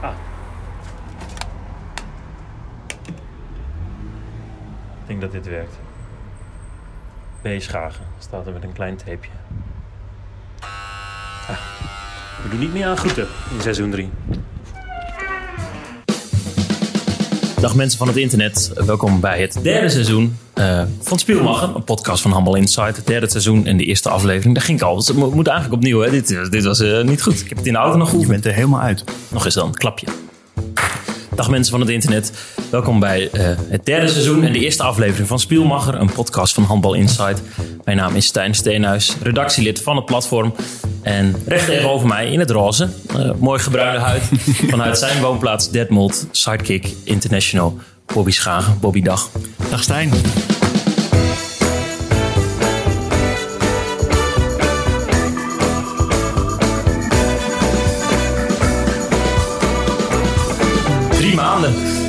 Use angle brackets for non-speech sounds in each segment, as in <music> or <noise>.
Ah. Ik denk dat dit werkt. B. Schagen staat er met een klein tapeje. Ah. We doen niet meer aan groeten in seizoen 3. Dag mensen van het internet, welkom bij het derde seizoen uh, van Spielmacher. Een podcast van Handbal Insight. Het derde seizoen en de eerste aflevering. Daar ging ik al. Het moet eigenlijk opnieuw. Hè? Dit, dit was uh, niet goed. Ik heb het in de auto nog goed. Je bent er helemaal uit. Nog eens dan, klapje. Dag mensen van het internet. Welkom bij uh, het derde seizoen en de eerste aflevering van Spielmacher, een podcast van Handbal Insight. Mijn naam is Stijn Steenhuis, redactielid van het platform. En recht tegenover mij in het roze, uh, mooi gebruinde huid, <laughs> vanuit zijn woonplaats Detmold, Sidekick International, Bobby Schagen. Bobby, dag. Dag Stijn.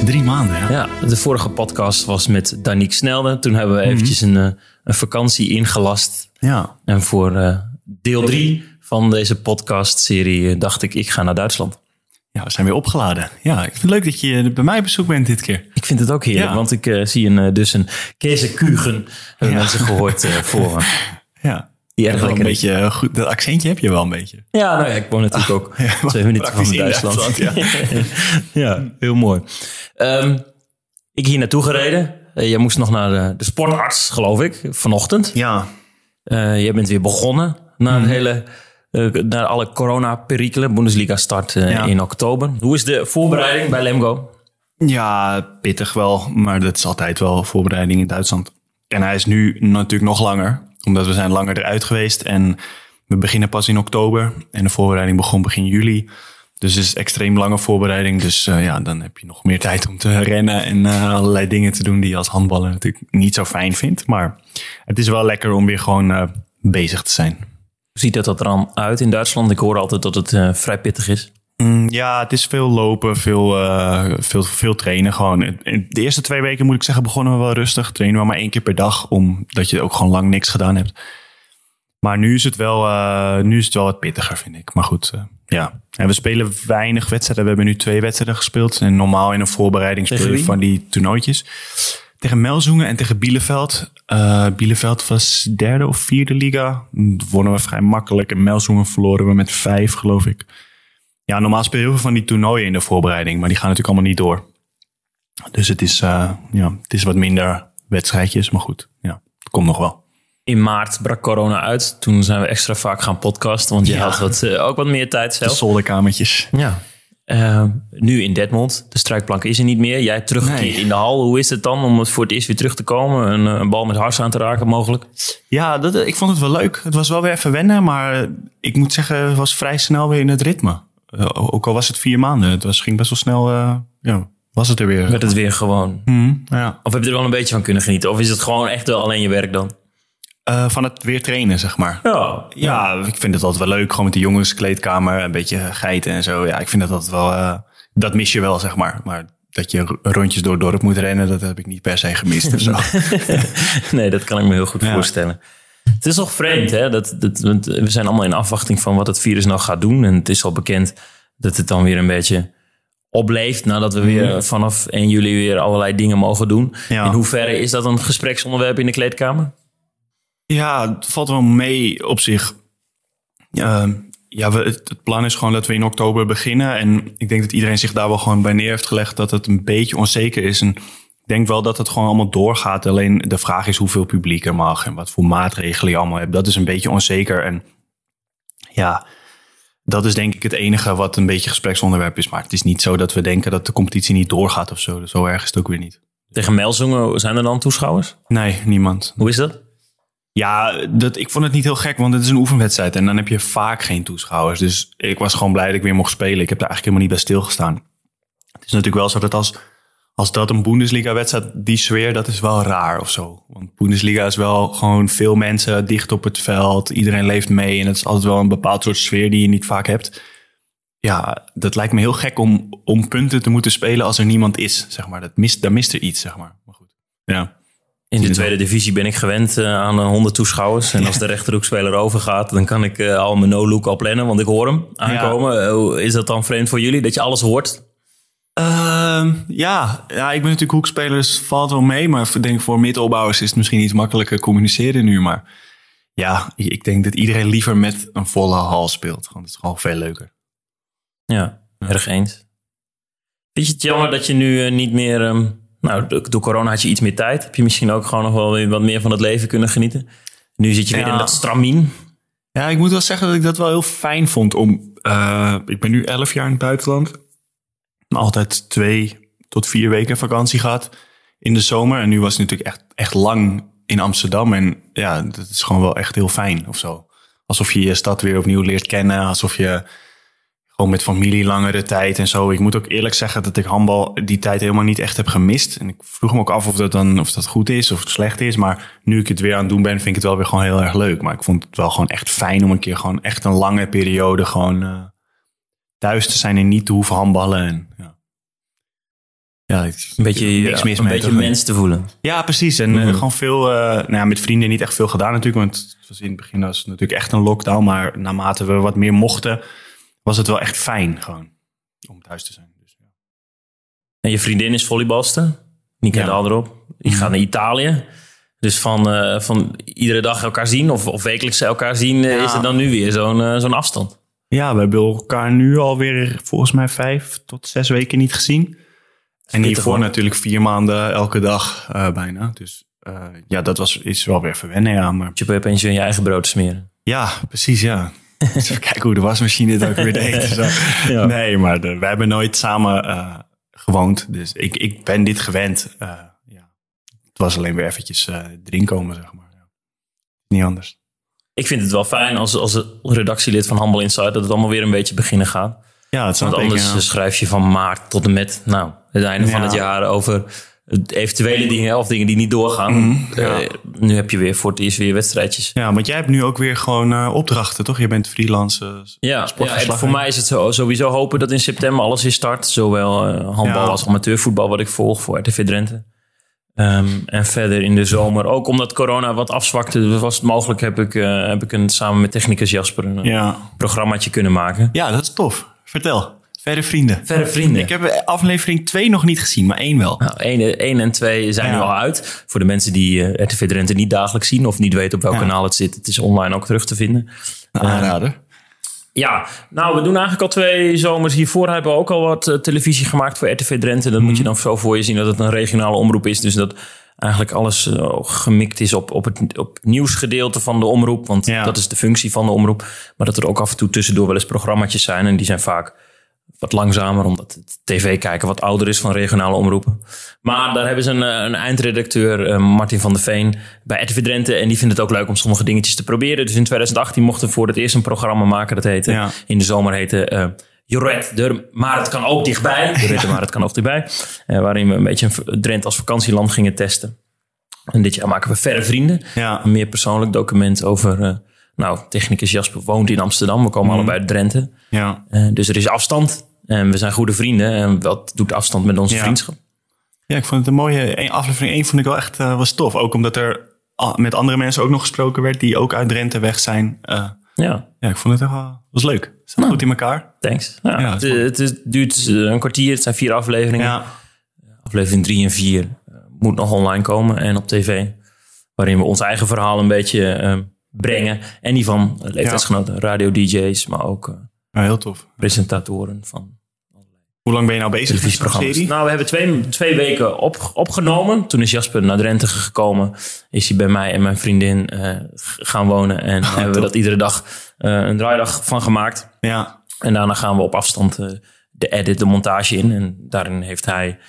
Drie maanden, ja. Ja, de vorige podcast was met Danique Snelde. Toen hebben we eventjes een, eh, een vakantie ingelast. Ja. En voor uh, deel drie van deze podcast-serie dacht ik, ik ga naar Duitsland. Ja, we zijn weer opgeladen. Ja, ik vind het leuk dat je bij mij op bezoek bent dit keer. Ik vind het ook heerlijk, Ja. want ik eh, zie een, eh, dus een Käsekuchen, hebben Ja. mensen gehoord eh, voor. <laughs> Ja. Die erg een is. beetje eh, goed. Dat accentje heb je wel een beetje. Ja, nou ja, ik woon natuurlijk ook ja, <laughs> twee minuten van Duitsland. Duitsland, <laughs> ja, heel mooi. Ehm, ik hier naartoe gereden. Eh, jij moest nog naar de, de sportarts, geloof ik, vanochtend. Ja. Jij bent weer begonnen na, het hele, eh, na alle corona-perikelen. Bundesliga start Ja. in oktober. Hoe is de voorbereiding bij Lemgo? Ja, pittig wel. Maar dat is altijd wel voorbereiding in Duitsland. En hij is nu natuurlijk nog langer. Omdat we zijn langer eruit geweest. En we beginnen pas in oktober. En de voorbereiding begon begin juli. Dus het is extreem lange voorbereiding. Dus eh, ja, dan heb je nog meer tijd om te rennen. En eh, allerlei dingen te doen die je als handballer natuurlijk niet zo fijn vindt. Maar het is wel lekker om weer gewoon eh, bezig te zijn. Hoe ziet dat er dan uit in Duitsland? Ik hoor altijd dat het vrij pittig is. Mm, Ja, het is veel lopen, veel, eh, veel, veel trainen. Gewoon. De eerste twee weken moet ik zeggen, begonnen we wel rustig. Trainen we maar één keer per dag, omdat je ook gewoon lang niks gedaan hebt. Maar nu is het wel, eh, nu is het wel wat pittiger, vind ik. Maar goed, eh, ja. En we spelen weinig wedstrijden. We hebben nu twee wedstrijden gespeeld. En normaal in een voorbereiding van die toernooitjes. Tegen Melzoenen en tegen Bielefeld. Eh Bielefeld was derde of vierde liga. Wonnen we vrij makkelijk. En Melzoenen verloren we met vijf, geloof ik. Ja, normaal speel je heel veel van die toernooien in de voorbereiding, maar die gaan natuurlijk allemaal niet door. Dus het is, eh, ja, het is wat minder wedstrijdjes, maar goed, ja, het komt nog wel. In maart brak corona uit. Toen zijn we extra vaak gaan podcasten, want je Ja. had wat, eh, ook wat meer tijd De zelf. zolderkamertjes. Ja. Eh, nu in Detmold. De strijkplank is er niet meer. Jij teruggekeerd Nee. in de hal. Hoe is het dan om het voor het eerst weer terug te komen? Een, eh, een bal met hars aan te raken mogelijk? Ja, dat, ik vond het wel leuk. Het was wel weer even wennen, maar ik moet zeggen, het was vrij snel weer in het ritme. Eh, ook al was het vier maanden, het was, ging best wel snel, eh, ja, was het er weer. Werd het weer gewoon... Mhm, ja. Of heb je er wel een beetje van kunnen genieten? Of is het gewoon echt wel alleen je werk dan? Eh, van het weer trainen, zeg maar. Ja. Ja, ik vind het altijd wel leuk. Gewoon met de jongenskleedkamer, een beetje geiten en zo. Ja, ik vind dat altijd wel... dat mis je wel, zeg maar. Maar dat je rondjes door het dorp moet rennen, dat heb ik niet per se gemist of zo. <laughs> nee, dat kan ik me heel goed Ja. voorstellen. Het is toch vreemd, hè? Dat, we zijn allemaal in afwachting van wat het virus nou gaat doen. En het is al bekend dat het dan weer een beetje opleeft... nadat we weer vanaf 1 juli weer allerlei dingen mogen doen. Ja. In hoeverre is dat een gespreksonderwerp in de kleedkamer? Ja, het valt wel mee op zich. Ehm, ja, we, het, het plan is gewoon dat we in oktober beginnen. En ik denk dat iedereen zich daar wel gewoon bij neer heeft gelegd dat het een beetje onzeker is. En denk wel dat het gewoon allemaal doorgaat. Alleen de vraag is hoeveel publiek er mag en wat voor maatregelen je allemaal hebt. Dat is een beetje onzeker. En ja, dat is denk ik het enige wat een beetje gespreksonderwerp is. Maar het is niet zo dat we denken dat de competitie niet doorgaat of zo. Zo erg is het ook weer niet. Tegen Melzongen zijn er dan toeschouwers? Nee, niemand. Hoe is dat? Ja, dat, ik vond het niet heel gek, want het is een oefenwedstrijd. En dan heb je vaak geen toeschouwers. Dus ik was gewoon blij dat ik weer mocht spelen. Ik heb daar eigenlijk helemaal niet bij stilgestaan. Het is natuurlijk wel zo dat als, als dat een Bundesliga-wedstrijd, die sfeer, dat is wel raar of zo. Want Bundesliga is wel gewoon veel mensen dicht op het veld. Iedereen leeft mee en het is altijd wel een bepaald soort sfeer die je niet vaak hebt. Ja, dat lijkt me heel gek om, om punten te moeten spelen als er niemand is, zeg maar. Dat mist, daar mist er iets, zeg maar. Maar goed, ja. In de tweede divisie ben ik gewend uh, aan 100 toeschouwers. En als de rechterhoekspeler overgaat, dan kan ik uh, al mijn no-look al plannen, want ik hoor hem aankomen. Ja. is dat dan vreemd voor jullie, dat je alles hoort? Uh, ja. ja, ik ben natuurlijk hoekspelers, valt wel mee. Maar ik denk voor middelbouwers is het misschien iets makkelijker communiceren nu. Maar ja, ik denk dat iedereen liever met een volle hal speelt. Want het is gewoon veel leuker. Ja, erg eens. Vind je het jammer dat je nu niet meer... Um, nou, door corona had je iets meer tijd. Heb je misschien ook gewoon nog wel weer wat meer van het leven kunnen genieten? Nu zit je weer in dat stramien. Ja, ik moet wel zeggen dat ik dat wel heel fijn vond om... Uh, ik ben nu elf jaar in het buitenland altijd twee tot vier weken vakantie gehad in de zomer. En nu was het natuurlijk echt, echt lang in Amsterdam. En ja, dat is gewoon wel echt heel fijn of zo. Alsof je je stad weer opnieuw leert kennen. Alsof je gewoon met familie langere tijd en zo. Ik moet ook eerlijk zeggen dat ik handbal die tijd helemaal niet echt heb gemist. En ik vroeg me ook af of dat dan of dat goed is of slecht is. Maar nu ik het weer aan het doen ben, vind ik het wel weer gewoon heel erg leuk. Maar ik vond het wel gewoon echt fijn om een keer gewoon echt een lange periode gewoon uh, thuis te zijn en niet te hoeven handballen. En, ja. Ja, een beetje, niks mis een beetje mens te voelen. Ja, precies. En mm gewoon veel, uh, nou ja, met vrienden niet echt veel gedaan natuurlijk. Want het was in het begin was het natuurlijk echt een lockdown. Maar naarmate we wat meer mochten, was het wel echt fijn gewoon om thuis te zijn. Dus, ja. En je vriendin is volleybalster, Nika ja. Alderop. Die gaat naar Italië. Dus van, uh, van iedere dag elkaar zien of, of wekelijks elkaar zien, ja. is er dan nu weer zo'n zo'n afstand. Ja, we hebben elkaar nu alweer volgens mij vijf tot zes weken niet gezien. En hiervoor natuurlijk vier maanden elke dag uh, bijna. Dus uh, ja, dat was, is wel weer verwennen, ja. Maar... Je hebt opeens je eigen brood smeren. Ja, precies, ja. <laughs> even kijken hoe de wasmachine het ook weer deed. <laughs> Zo. ja. Nee, maar de, wij hebben nooit samen uh, gewoond. Dus ik, ik ben dit gewend. ja. Het was alleen weer eventjes erin komen, zeg maar. Ja. Niet anders. Ik vind het wel fijn als, als redactielid van Humble Insight... dat het allemaal weer een beetje beginnen gaat. Ja, het Want anders schrijf je van maart tot en met nou, het einde van het jaar over eventuele dingen of dingen die niet doorgaan. Mhm, eh, nu heb je weer voor het eerst weer wedstrijdjes. Ja, want jij hebt nu ook weer gewoon uh, opdrachten, toch? Je bent freelance uh, ja, ja, voor mij is het zo, sowieso hopen dat in september alles is start. Zowel handbal als amateurvoetbal wat ik volg voor RTV Drenthe. Um, en verder in de zomer, ook omdat corona wat afzwakte, was het mogelijk, heb ik, heb ik een, samen met technicus Jasper een ja. programmaatje kunnen maken. Ja, dat is tof. Vertel. Verre vrienden. Verre vrienden. Ik heb aflevering 2 nog niet gezien, maar één wel. Nou, 1 en 2 zijn nu al uit. Voor de mensen die uh, RTV Drenthe niet dagelijks zien of niet weten op welk kanaal het zit. Het is online ook terug te vinden. Aanrader. Uh, ja, nou, we doen eigenlijk al twee zomers hiervoor. Hebben we ook al wat uh, televisie gemaakt voor RTV Drenthe. Dat moet je mhm. dan zo voor je zien dat het een regionale omroep is. Dus dat eigenlijk alles uh, gemikt is op, op het op nieuwsgedeelte van de omroep. Want ja. dat is de functie van de omroep. Maar dat er ook af en toe tussendoor wel eens programma's zijn. En die zijn vaak wat langzamer, omdat het tv kijken wat ouder is van regionale omroepen. Maar daar hebben ze een, een eindredacteur, uh, Martin van der Veen, bij RTV Drenthe. En die vindt het ook leuk om sommige dingetjes te proberen. Dus in 2018 mochten we voor het eerst een programma maken. Dat heette, ja. in de zomer heette... Uh, Joret, maar het kan ook dichtbij. <laughs> Joret, maar het kan ook dichtbij. Uh, waarin we een beetje Drenthe als vakantieland gingen testen. En dit jaar maken we verre vrienden. Ja. Een meer persoonlijk document over... Uh, nou, technicus Jasper woont in Amsterdam. We komen mm. allebei uit Drenthe. Ja. Uh, dus er is afstand. En we zijn goede vrienden. En wat doet afstand met onze vriendschap? Ja, ik vond het een mooie aflevering 1 vond ik wel echt uh, was tof. Ook omdat er met andere mensen ook nog gesproken werd die ook uit Drenthe weg zijn. Uh, ja. ja, ik vond het echt wel was leuk. Zat nou, goed in elkaar. Thanks. Ja, ja, het, het, duurt een kwartier. Het zijn vier afleveringen. Ja. Aflevering 3 en 4 moet nog online komen en op tv. Waarin we ons eigen verhaal een beetje uh, brengen. En die van leeftijdsgenoten, radio-dj's, maar ook heel tof. presentatoren van hoe lang ben je nou bezig met deze serie? Nou, we hebben twee, twee weken op, opgenomen. Toen is Jasper naar Drenthe gekomen. Is hij bij mij en mijn vriendin uh, gaan wonen. En <laughs> oh, hebben we dat iedere dag uh, een draaidag van gemaakt. Ja. En daarna gaan we op afstand uh, de edit, de montage in. En daarin heeft hij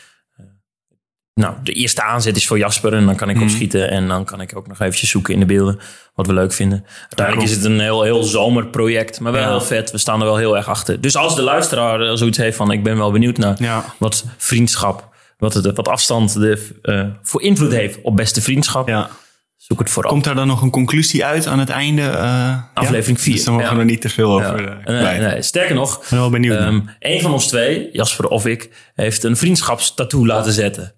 nou, de eerste aanzet is voor Jasper en dan kan ik mm. opschieten. En dan kan ik ook nog eventjes zoeken in de beelden wat we leuk vinden. Uiteindelijk is het een heel, heel zomerproject, maar wel heel vet. We staan er wel heel erg achter. Dus als de luisteraar zoiets heeft van ik ben wel benieuwd naar wat vriendschap, wat, het, wat afstand de, uh, voor invloed heeft op beste vriendschap. Ja. Zoek het vooral. Komt daar dan nog een conclusie uit aan het einde? Uh, Aflevering 4. Dus dan mogen we er niet te veel over uh, nee, nee, Sterker nog, ben wel benieuwd um, een van ons twee, Jasper of ik, heeft een vriendschapstattoo laten zetten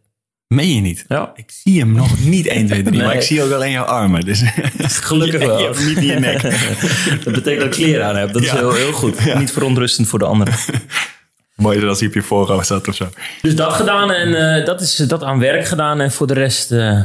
Meen je niet? Ja. Ik zie hem nog niet 1, 2, 3, maar ik zie ook alleen jouw armen. Dus Gelukkig <laughs> je, wel. je hebt hem niet in je nek. <laughs> dat betekent dat ik kleren aan heb. Dat is heel, heel goed. Niet verontrustend voor de anderen. <laughs> Mooi dat als hij op je voorhoofd staat of zo. Dus dat gedaan en eh, dat is dat aan werk gedaan. En voor de rest eh,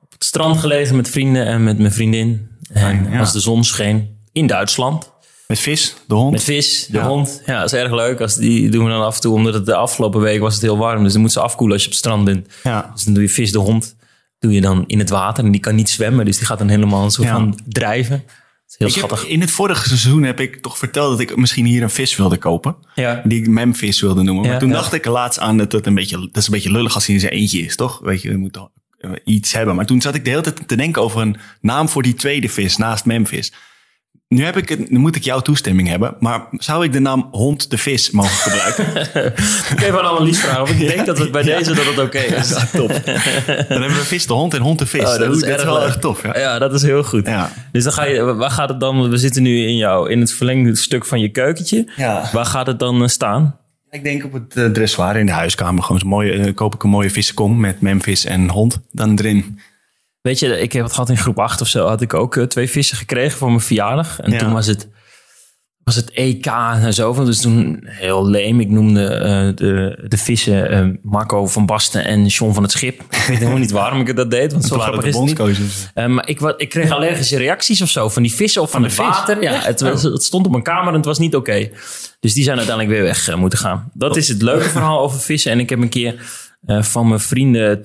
op het strand gelegen met vrienden en met mijn vriendin. En Fijn, ja. als de zon scheen in Duitsland. Met vis, de hond. Met vis, de Ja. hond. Ja, dat is erg leuk. Als die doen we dan af en toe, omdat het de afgelopen week was het heel warm. Dus dan moet ze afkoelen als je op het strand bent. Ja. Dus dan doe je vis, de hond, doe je dan in het water. En die kan niet zwemmen, dus die gaat dan helemaal een soort Ja. van drijven. Heel heb, schattig. in het vorige seizoen heb ik toch verteld dat ik misschien hier een vis wilde kopen. Ja. Die ik memvis wilde noemen. Ja, maar toen ja. dacht ik laatst aan dat het een beetje, dat is een beetje lullig als hij in zijn eentje is, toch? Weet je, je moet toch eh, iets hebben. Maar toen zat ik de hele tijd te denken over een naam voor die tweede vis naast memvis. Nu, heb ik het, nu moet ik jouw toestemming hebben. Maar zou ik de naam hond de vis mogen gebruiken? Ik heb aan Annelies vragen of ik <laughs> denk dat het bij deze dat het oké is. <laughs> Top. Dan hebben we vis de hond en hond de vis. Oh, dat, is, erg wel leuk. echt tof. Ja. Ja, dat is heel goed. Ja. Dus dan ga je, waar gaat het dan? We zitten nu in jou, in het verlengde stuk van je keukentje. Ja. Waar gaat het dan eh, staan? Ik denk op het eh, dressoir in de huiskamer. Gewoon zo'n mooie, eh, koop ik een mooie vissenkom met memvis en hond. Dan erin. Weet je, ik heb het gehad in groep 8 of zo. Had ik ook eh, twee vissen gekregen voor mijn verjaardag. En Ja. toen was het, was het EK en zo. Dus toen heel leem. Ik noemde eh, de, de vissen eh, Marco van Basten en John van het Schip. <laughs> Ik weet helemaal niet waarom ik dat deed. Want zo grappig is niet. Eh, maar ik, ik kreeg allergische reacties of zo van die vissen of van, de het water. Ja, het, was- het stond op mijn kamer en het was niet oké. Dus die zijn uiteindelijk weer weg moeten gaan. Dat is het leuke verhaal over vissen. En ik heb een keer van mijn vrienden,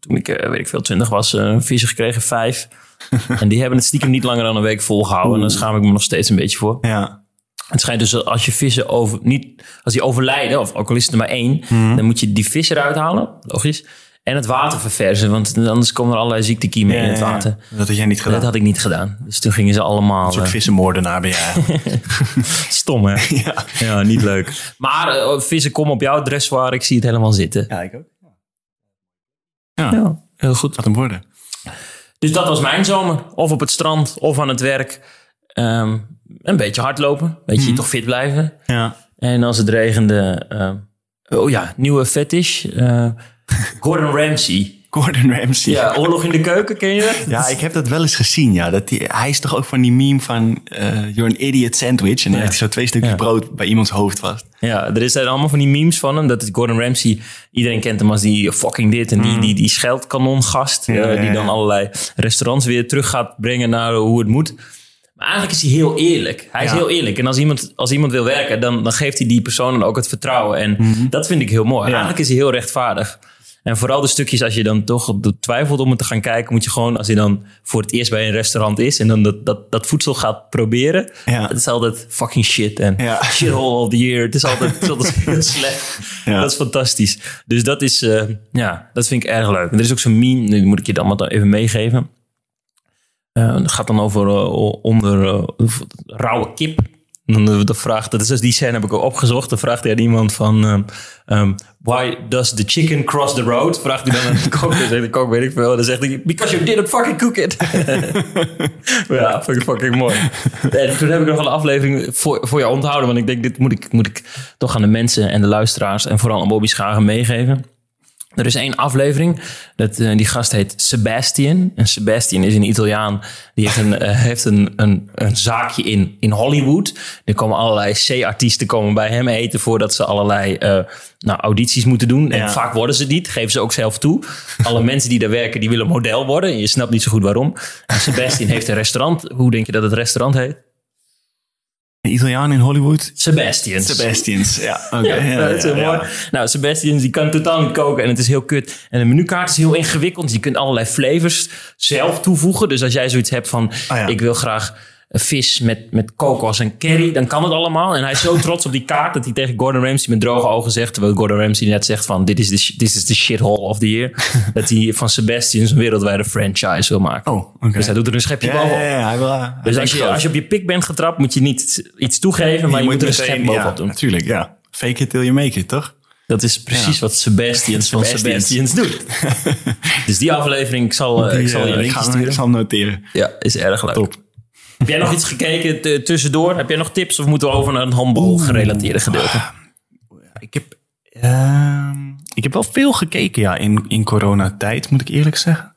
toen ik eh, weet ik veel, twintig was, eh, vissen gekregen, vijf. <laughs> en die hebben het stiekem niet langer dan een week volgehouden. En daar schaam ik me nog steeds een beetje voor. Ja. Het schijnt dus dat als je vissen over, niet, als die overlijden, of ook al is het er maar één, dan moet je die vis eruit halen, logisch. En het water verversen, want anders komen er allerlei ziektekiemen in het water. Dat had jij niet gedaan. Dat had ik niet gedaan. Dus toen gingen ze allemaal... Een soort eh, vissenmoordenaar ben jij. <laughs> stom, hè? <laughs> ja. Ja, niet leuk. Maar vissen komen op jouw dressoir. Ik zie het helemaal zitten. ja, ik ook. Ja, Ja, heel goed. gaat hem worden. Dus dat was mijn zomer. Of op het strand, of aan het werk. Ehm, een beetje hardlopen. Een beetje toch fit blijven. Ja. En als het regende... ehm, oh ja, nieuwe fetish. eh, <laughs> Gordon Ramsay. Gordon Ramsay. Ja, Oorlog in de Keuken, ken je dat? Ja, ik heb dat wel eens gezien. Ja. Dat die, hij is toch ook van die meme van eh, You're an idiot sandwich. En dan heeft hij zo twee stukjes Ja. brood bij iemands hoofd vast. Ja, er zijn allemaal van die memes van hem. Dat is Gordon Ramsay. Iedereen kent hem als die fucking dit. En die, die, die scheldkanongast. Ja, eh, die dan allerlei restaurants weer terug gaat brengen naar hoe het moet. Maar eigenlijk is hij heel eerlijk. Hij is heel eerlijk. En als iemand, als iemand wil werken, dan, dan geeft hij die persoon dan ook het vertrouwen. En dat vind ik heel mooi. Ja. Eigenlijk is hij heel rechtvaardig. En vooral de stukjes, als je dan toch twijfelt om het te gaan kijken, moet je gewoon, als hij dan voor het eerst bij een restaurant is en dan dat, dat, dat voedsel gaat proberen. Ja. Het is altijd fucking shit. En Ja. shithole of the year. Het is altijd, het is altijd <laughs> heel slecht. Ja. Dat is fantastisch. Dus dat is, eh, ja, dat vind ik erg leuk. En er is ook zo'n meme, die moet ik je dan maar even meegeven. Eh dat gaat dan over eh, onder rauwe kip. En dan de, de vraag, dat is dus die scène heb ik ook opgezocht. Dan vraagt hij aan iemand van, ehm, ehm, why does the chicken cross the road? Vraagt hij dan aan de kok. Dan zegt de kok, weet ik veel. Dan zegt hij, because you didn't fucking cook it. <laughs> ja, ik fucking mooi. En toen heb ik nog een aflevering voor, voor je onthouden. Want ik denk, dit moet ik, moet ik toch aan de mensen en de luisteraars... en vooral aan Bobby Schagen meegeven. Er is één aflevering. Dat, eh, die gast heet Sebastian. En Sebastian is een Italiaan. Die heeft een, eh, heeft een, een, een zaakje in, in Hollywood. Er komen allerlei C-artiesten komen bij hem eten... voordat ze allerlei eh, nou, audities moeten doen. En Ja. vaak worden ze niet. Geven ze ook zelf toe. Alle <laughs> mensen die daar werken, die willen model worden. En je snapt niet zo goed waarom. En Sebastian heeft een restaurant. Hoe denk je dat het restaurant heet? Een Italiaan in Hollywood. Sebastian's. Sebastians. Ja, <laughs> oké. Ja, Ja, dat is heel ja, ja. mooi. Nou, Sebastian die kan totaal niet koken en het is heel kut. En de menukaart is heel ingewikkeld. Je kunt allerlei flavors zelf toevoegen. Dus als jij zoiets hebt van, Ah, ik wil graag vis met, met kokos en curry, dan kan het allemaal. En hij is zo <laughs> trots op die kaart dat hij tegen Gordon Ramsay met droge ogen zegt, terwijl Gordon Ramsay net zegt van, dit is de, this is the shithole of the year. <laughs> dat hij van Sebastian een wereldwijde franchise wil maken. Oh, oké. Dus hij doet er een schepje bovenop. ja, ja, hij wil, hij Dus als je, groot. als je op je pik bent getrapt, moet je niet iets toegeven, maar je, moet er een schep meteen- bovenop doen. Natuurlijk, ja. Fake it till you make it, toch? Dat is precies Ja. wat Sebastians <laughs> van Sebastians. Sebastians doet. dus die aflevering, ik zal, eh, ik zal je eh, linkje sturen. Ik zal noteren. Ja, is erg leuk. Top. Heb jij nog iets gekeken tussendoor? Heb jij nog tips of moeten we over naar een handbal gerelateerde gedeelte? Ik heb, ehm, ik heb wel veel gekeken ja, in, in coronatijd, moet ik eerlijk zeggen.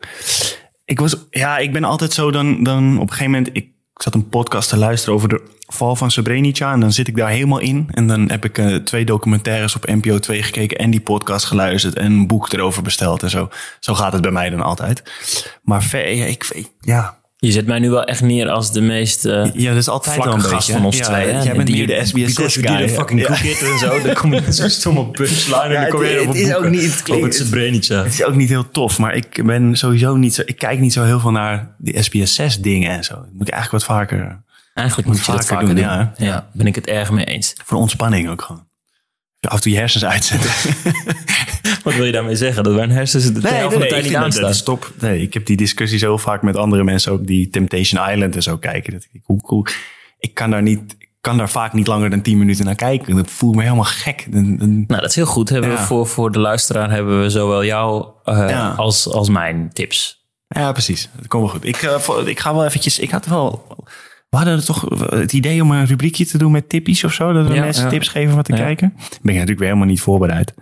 Ik, was, ja, ik ben altijd zo dan, dan op een gegeven moment... Ik zat een podcast te luisteren over de val van Srebrenica. En dan zit ik daar helemaal in. En dan heb ik eh, twee documentaires op NPO 2 gekeken... en die podcast geluisterd en een boek erover besteld en zo. Zo gaat het bij mij dan altijd. Maar ver, ja, ik, weet- ja, Je zet mij nu wel echt neer als de meest eh ja, dat is altijd vlakke een gast beetje. van ons ja, twee. Hè? Jij bent Die- meer de SBS guy. did a fucking ja. en zo. Dan <laughs> kom je zo'n stomme punchline en Ja, dan kom je het is ook niet- het klinkt- het is ook niet heel tof, maar ik ben sowieso niet zo. Ik kijk niet zo heel veel naar die SBS 6 dingen en zo. Dat moet ik eigenlijk wat vaker. Eigenlijk moet je dat vaker vaker doen. doen, ja, Ja, ben ik het erg mee eens. Voor ontspanning ook gewoon. Af en toe je hersens uitzetten. <laughs> <laughs> Wat wil je daarmee zeggen? Dat mijn hersens de nee, van de tijd niet aanstaan. dat is top. Nee, ik heb die discussie zo vaak met andere mensen ook die Temptation Island en zo kijken. Dat ik, hoe, hoe, ik kan daar niet, kan daar vaak niet langer dan 10 minuten naar kijken. Dat voelt me helemaal gek. Nou, dat is heel goed. Hebben we voor, voor de luisteraar hebben we zowel jou eh, Ja. als, als mijn tips. Ja, precies. Dat komt wel goed. Ik, eh, ik ga wel eventjes. Ik had wel. We hadden toch het idee om een rubriekje te doen met tippies of zo. Dat we Ja, mensen ja. tips geven wat te Ja. kijken. Ben ik natuurlijk weer helemaal niet voorbereid.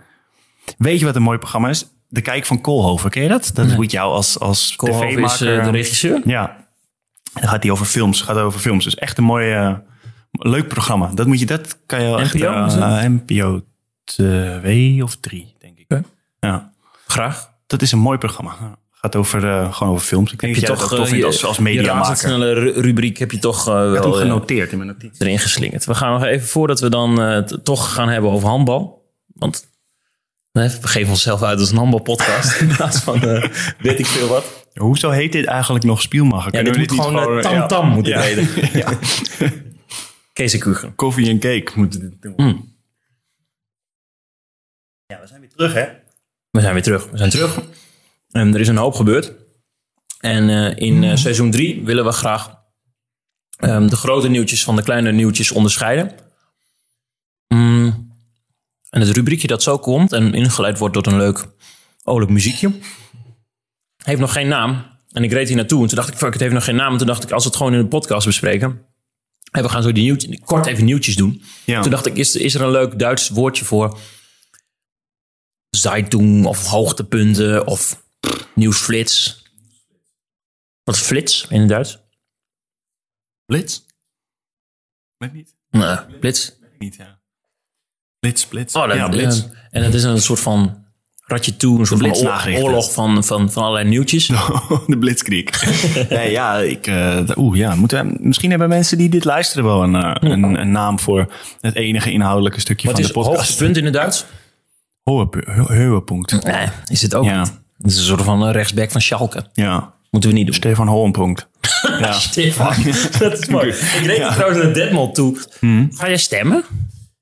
Weet je wat een mooi programma is? De Kijk van Koolhoven. Ken je dat? Dat het jou als, als Koolhoven is tv-maker... eh, de regisseur. Ja. Dan gaat hij over films. Gaat over films. Dus echt een mooi, eh, leuk programma. Dat moet je, dat kan je wel echt... NPO, het? NPO 2 of 3, denk ik. Ja. Graag. Dat is een mooi programma. Ja. Gaat over, eh, gewoon over films. Ik denk Heb je dat toch dat tof je- als, als mediamaker. ru- rubriek heb je toch wel genoteerd in mijn notitie. erin geslingerd. We gaan nog even voordat we dan toch gaan hebben over handbal. Want eh, we geven onszelf uit als een handbalpodcast in plaats van eh, weet ik veel wat. Hoezo heet dit eigenlijk nog Spielmacher? Ja, dit moet gewoon eh, tam-tam moeten ja. heten. <laughs> Ja. Kees en Kuchen. Koffie en cake moeten dit doen. Mm. Ja, we zijn weer terug, hè? We zijn weer terug. We zijn terug. En er is een hoop gebeurd. En eh, in eh, seizoen 3 willen we graag ehm, de grote nieuwtjes van de kleine nieuwtjes onderscheiden. Mm. En het rubriekje dat zo komt en ingeleid wordt door een leuk olijk muziekje. Heeft nog geen naam. En ik reed hier naartoe en toen dacht ik, fuck, het heeft nog geen naam. En toen dacht ik, als we het gewoon in de podcast bespreken. En we gaan zo die nieuwtjes, kort even nieuwtjes doen. Ja. Toen dacht ik, is, is er een leuk Duits woordje voor Zeitung of hoogtepunten of nieuwsflits? Wat is flits in het Duits? Blitz? Weet niet. Nee, blitz. Niet, ja. Blitz, blitz. Oh, dat, ja, blitz. en het is een soort van ratje toe, een soort van oorlog van, van, van allerlei nieuwtjes. <laughs> de Blitzkrieg. <laughs> nee, ja, ik, eh, oeh, ja, moeten we, misschien hebben mensen die dit luisteren wel een, eh, een, een naam voor het enige inhoudelijke stukje Wat van is de het podcast. hoogtepunt in het Duits? Hohepunt. Nee, is het ook Ja. niet. Het is een soort van rechtsback van Schalke. Ja. Moeten we niet doen. Stefan Holmpunkt. <laughs> Ja. Stefan. Dat is mooi. Ik reed Ja. trouwens naar Detmold toe. Ga jij stemmen?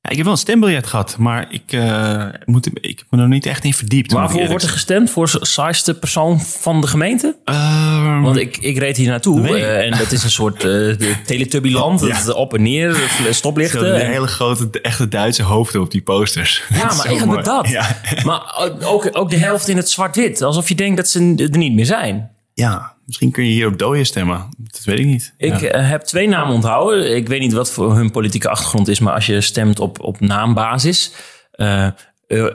Ja, ik heb wel een stembiljet gehad, maar ik, eh, moet, ik heb me er niet echt in verdiept. Waarvoor wordt er gestemd? Voor de saaiste persoon van de gemeente? Ehm, Want ik, ik reed hier naartoe eh, en dat is een soort uh, teletubbyland. Ja. Het Op en neer, eh, Zo, stoplichten. En- hele grote, echte Duitse hoofden op die posters. ja, <laughs> Dat maar dat. Ja. Maar ook, ook de helft in het zwart-wit. Alsof je denkt dat ze er niet meer zijn. ja, misschien kun je hier op dooien stemmen. Dat weet ik niet. Ik Ja. eh, heb twee namen onthouden. Ik weet niet wat voor hun politieke achtergrond is, maar als je stemt op, op naambasis. eh,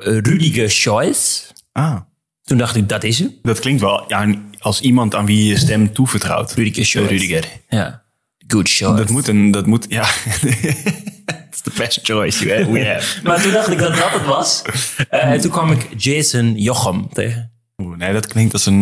Rudiger Scheuss. Ah, Toen dacht ik, dat is hem. dat klinkt wel ja, als iemand aan wie je stem toevertrouwt. Rudiger Scheuss. Rudiger. Ja. Good Scheuss. Dat moet een, dat moet, ja. <laughs> It's the best choice you we <laughs> have. Maar toen dacht ik dat dat het was. En toen kwam ik Jason Jochem tegen. Oeh, nee, dat klinkt als een,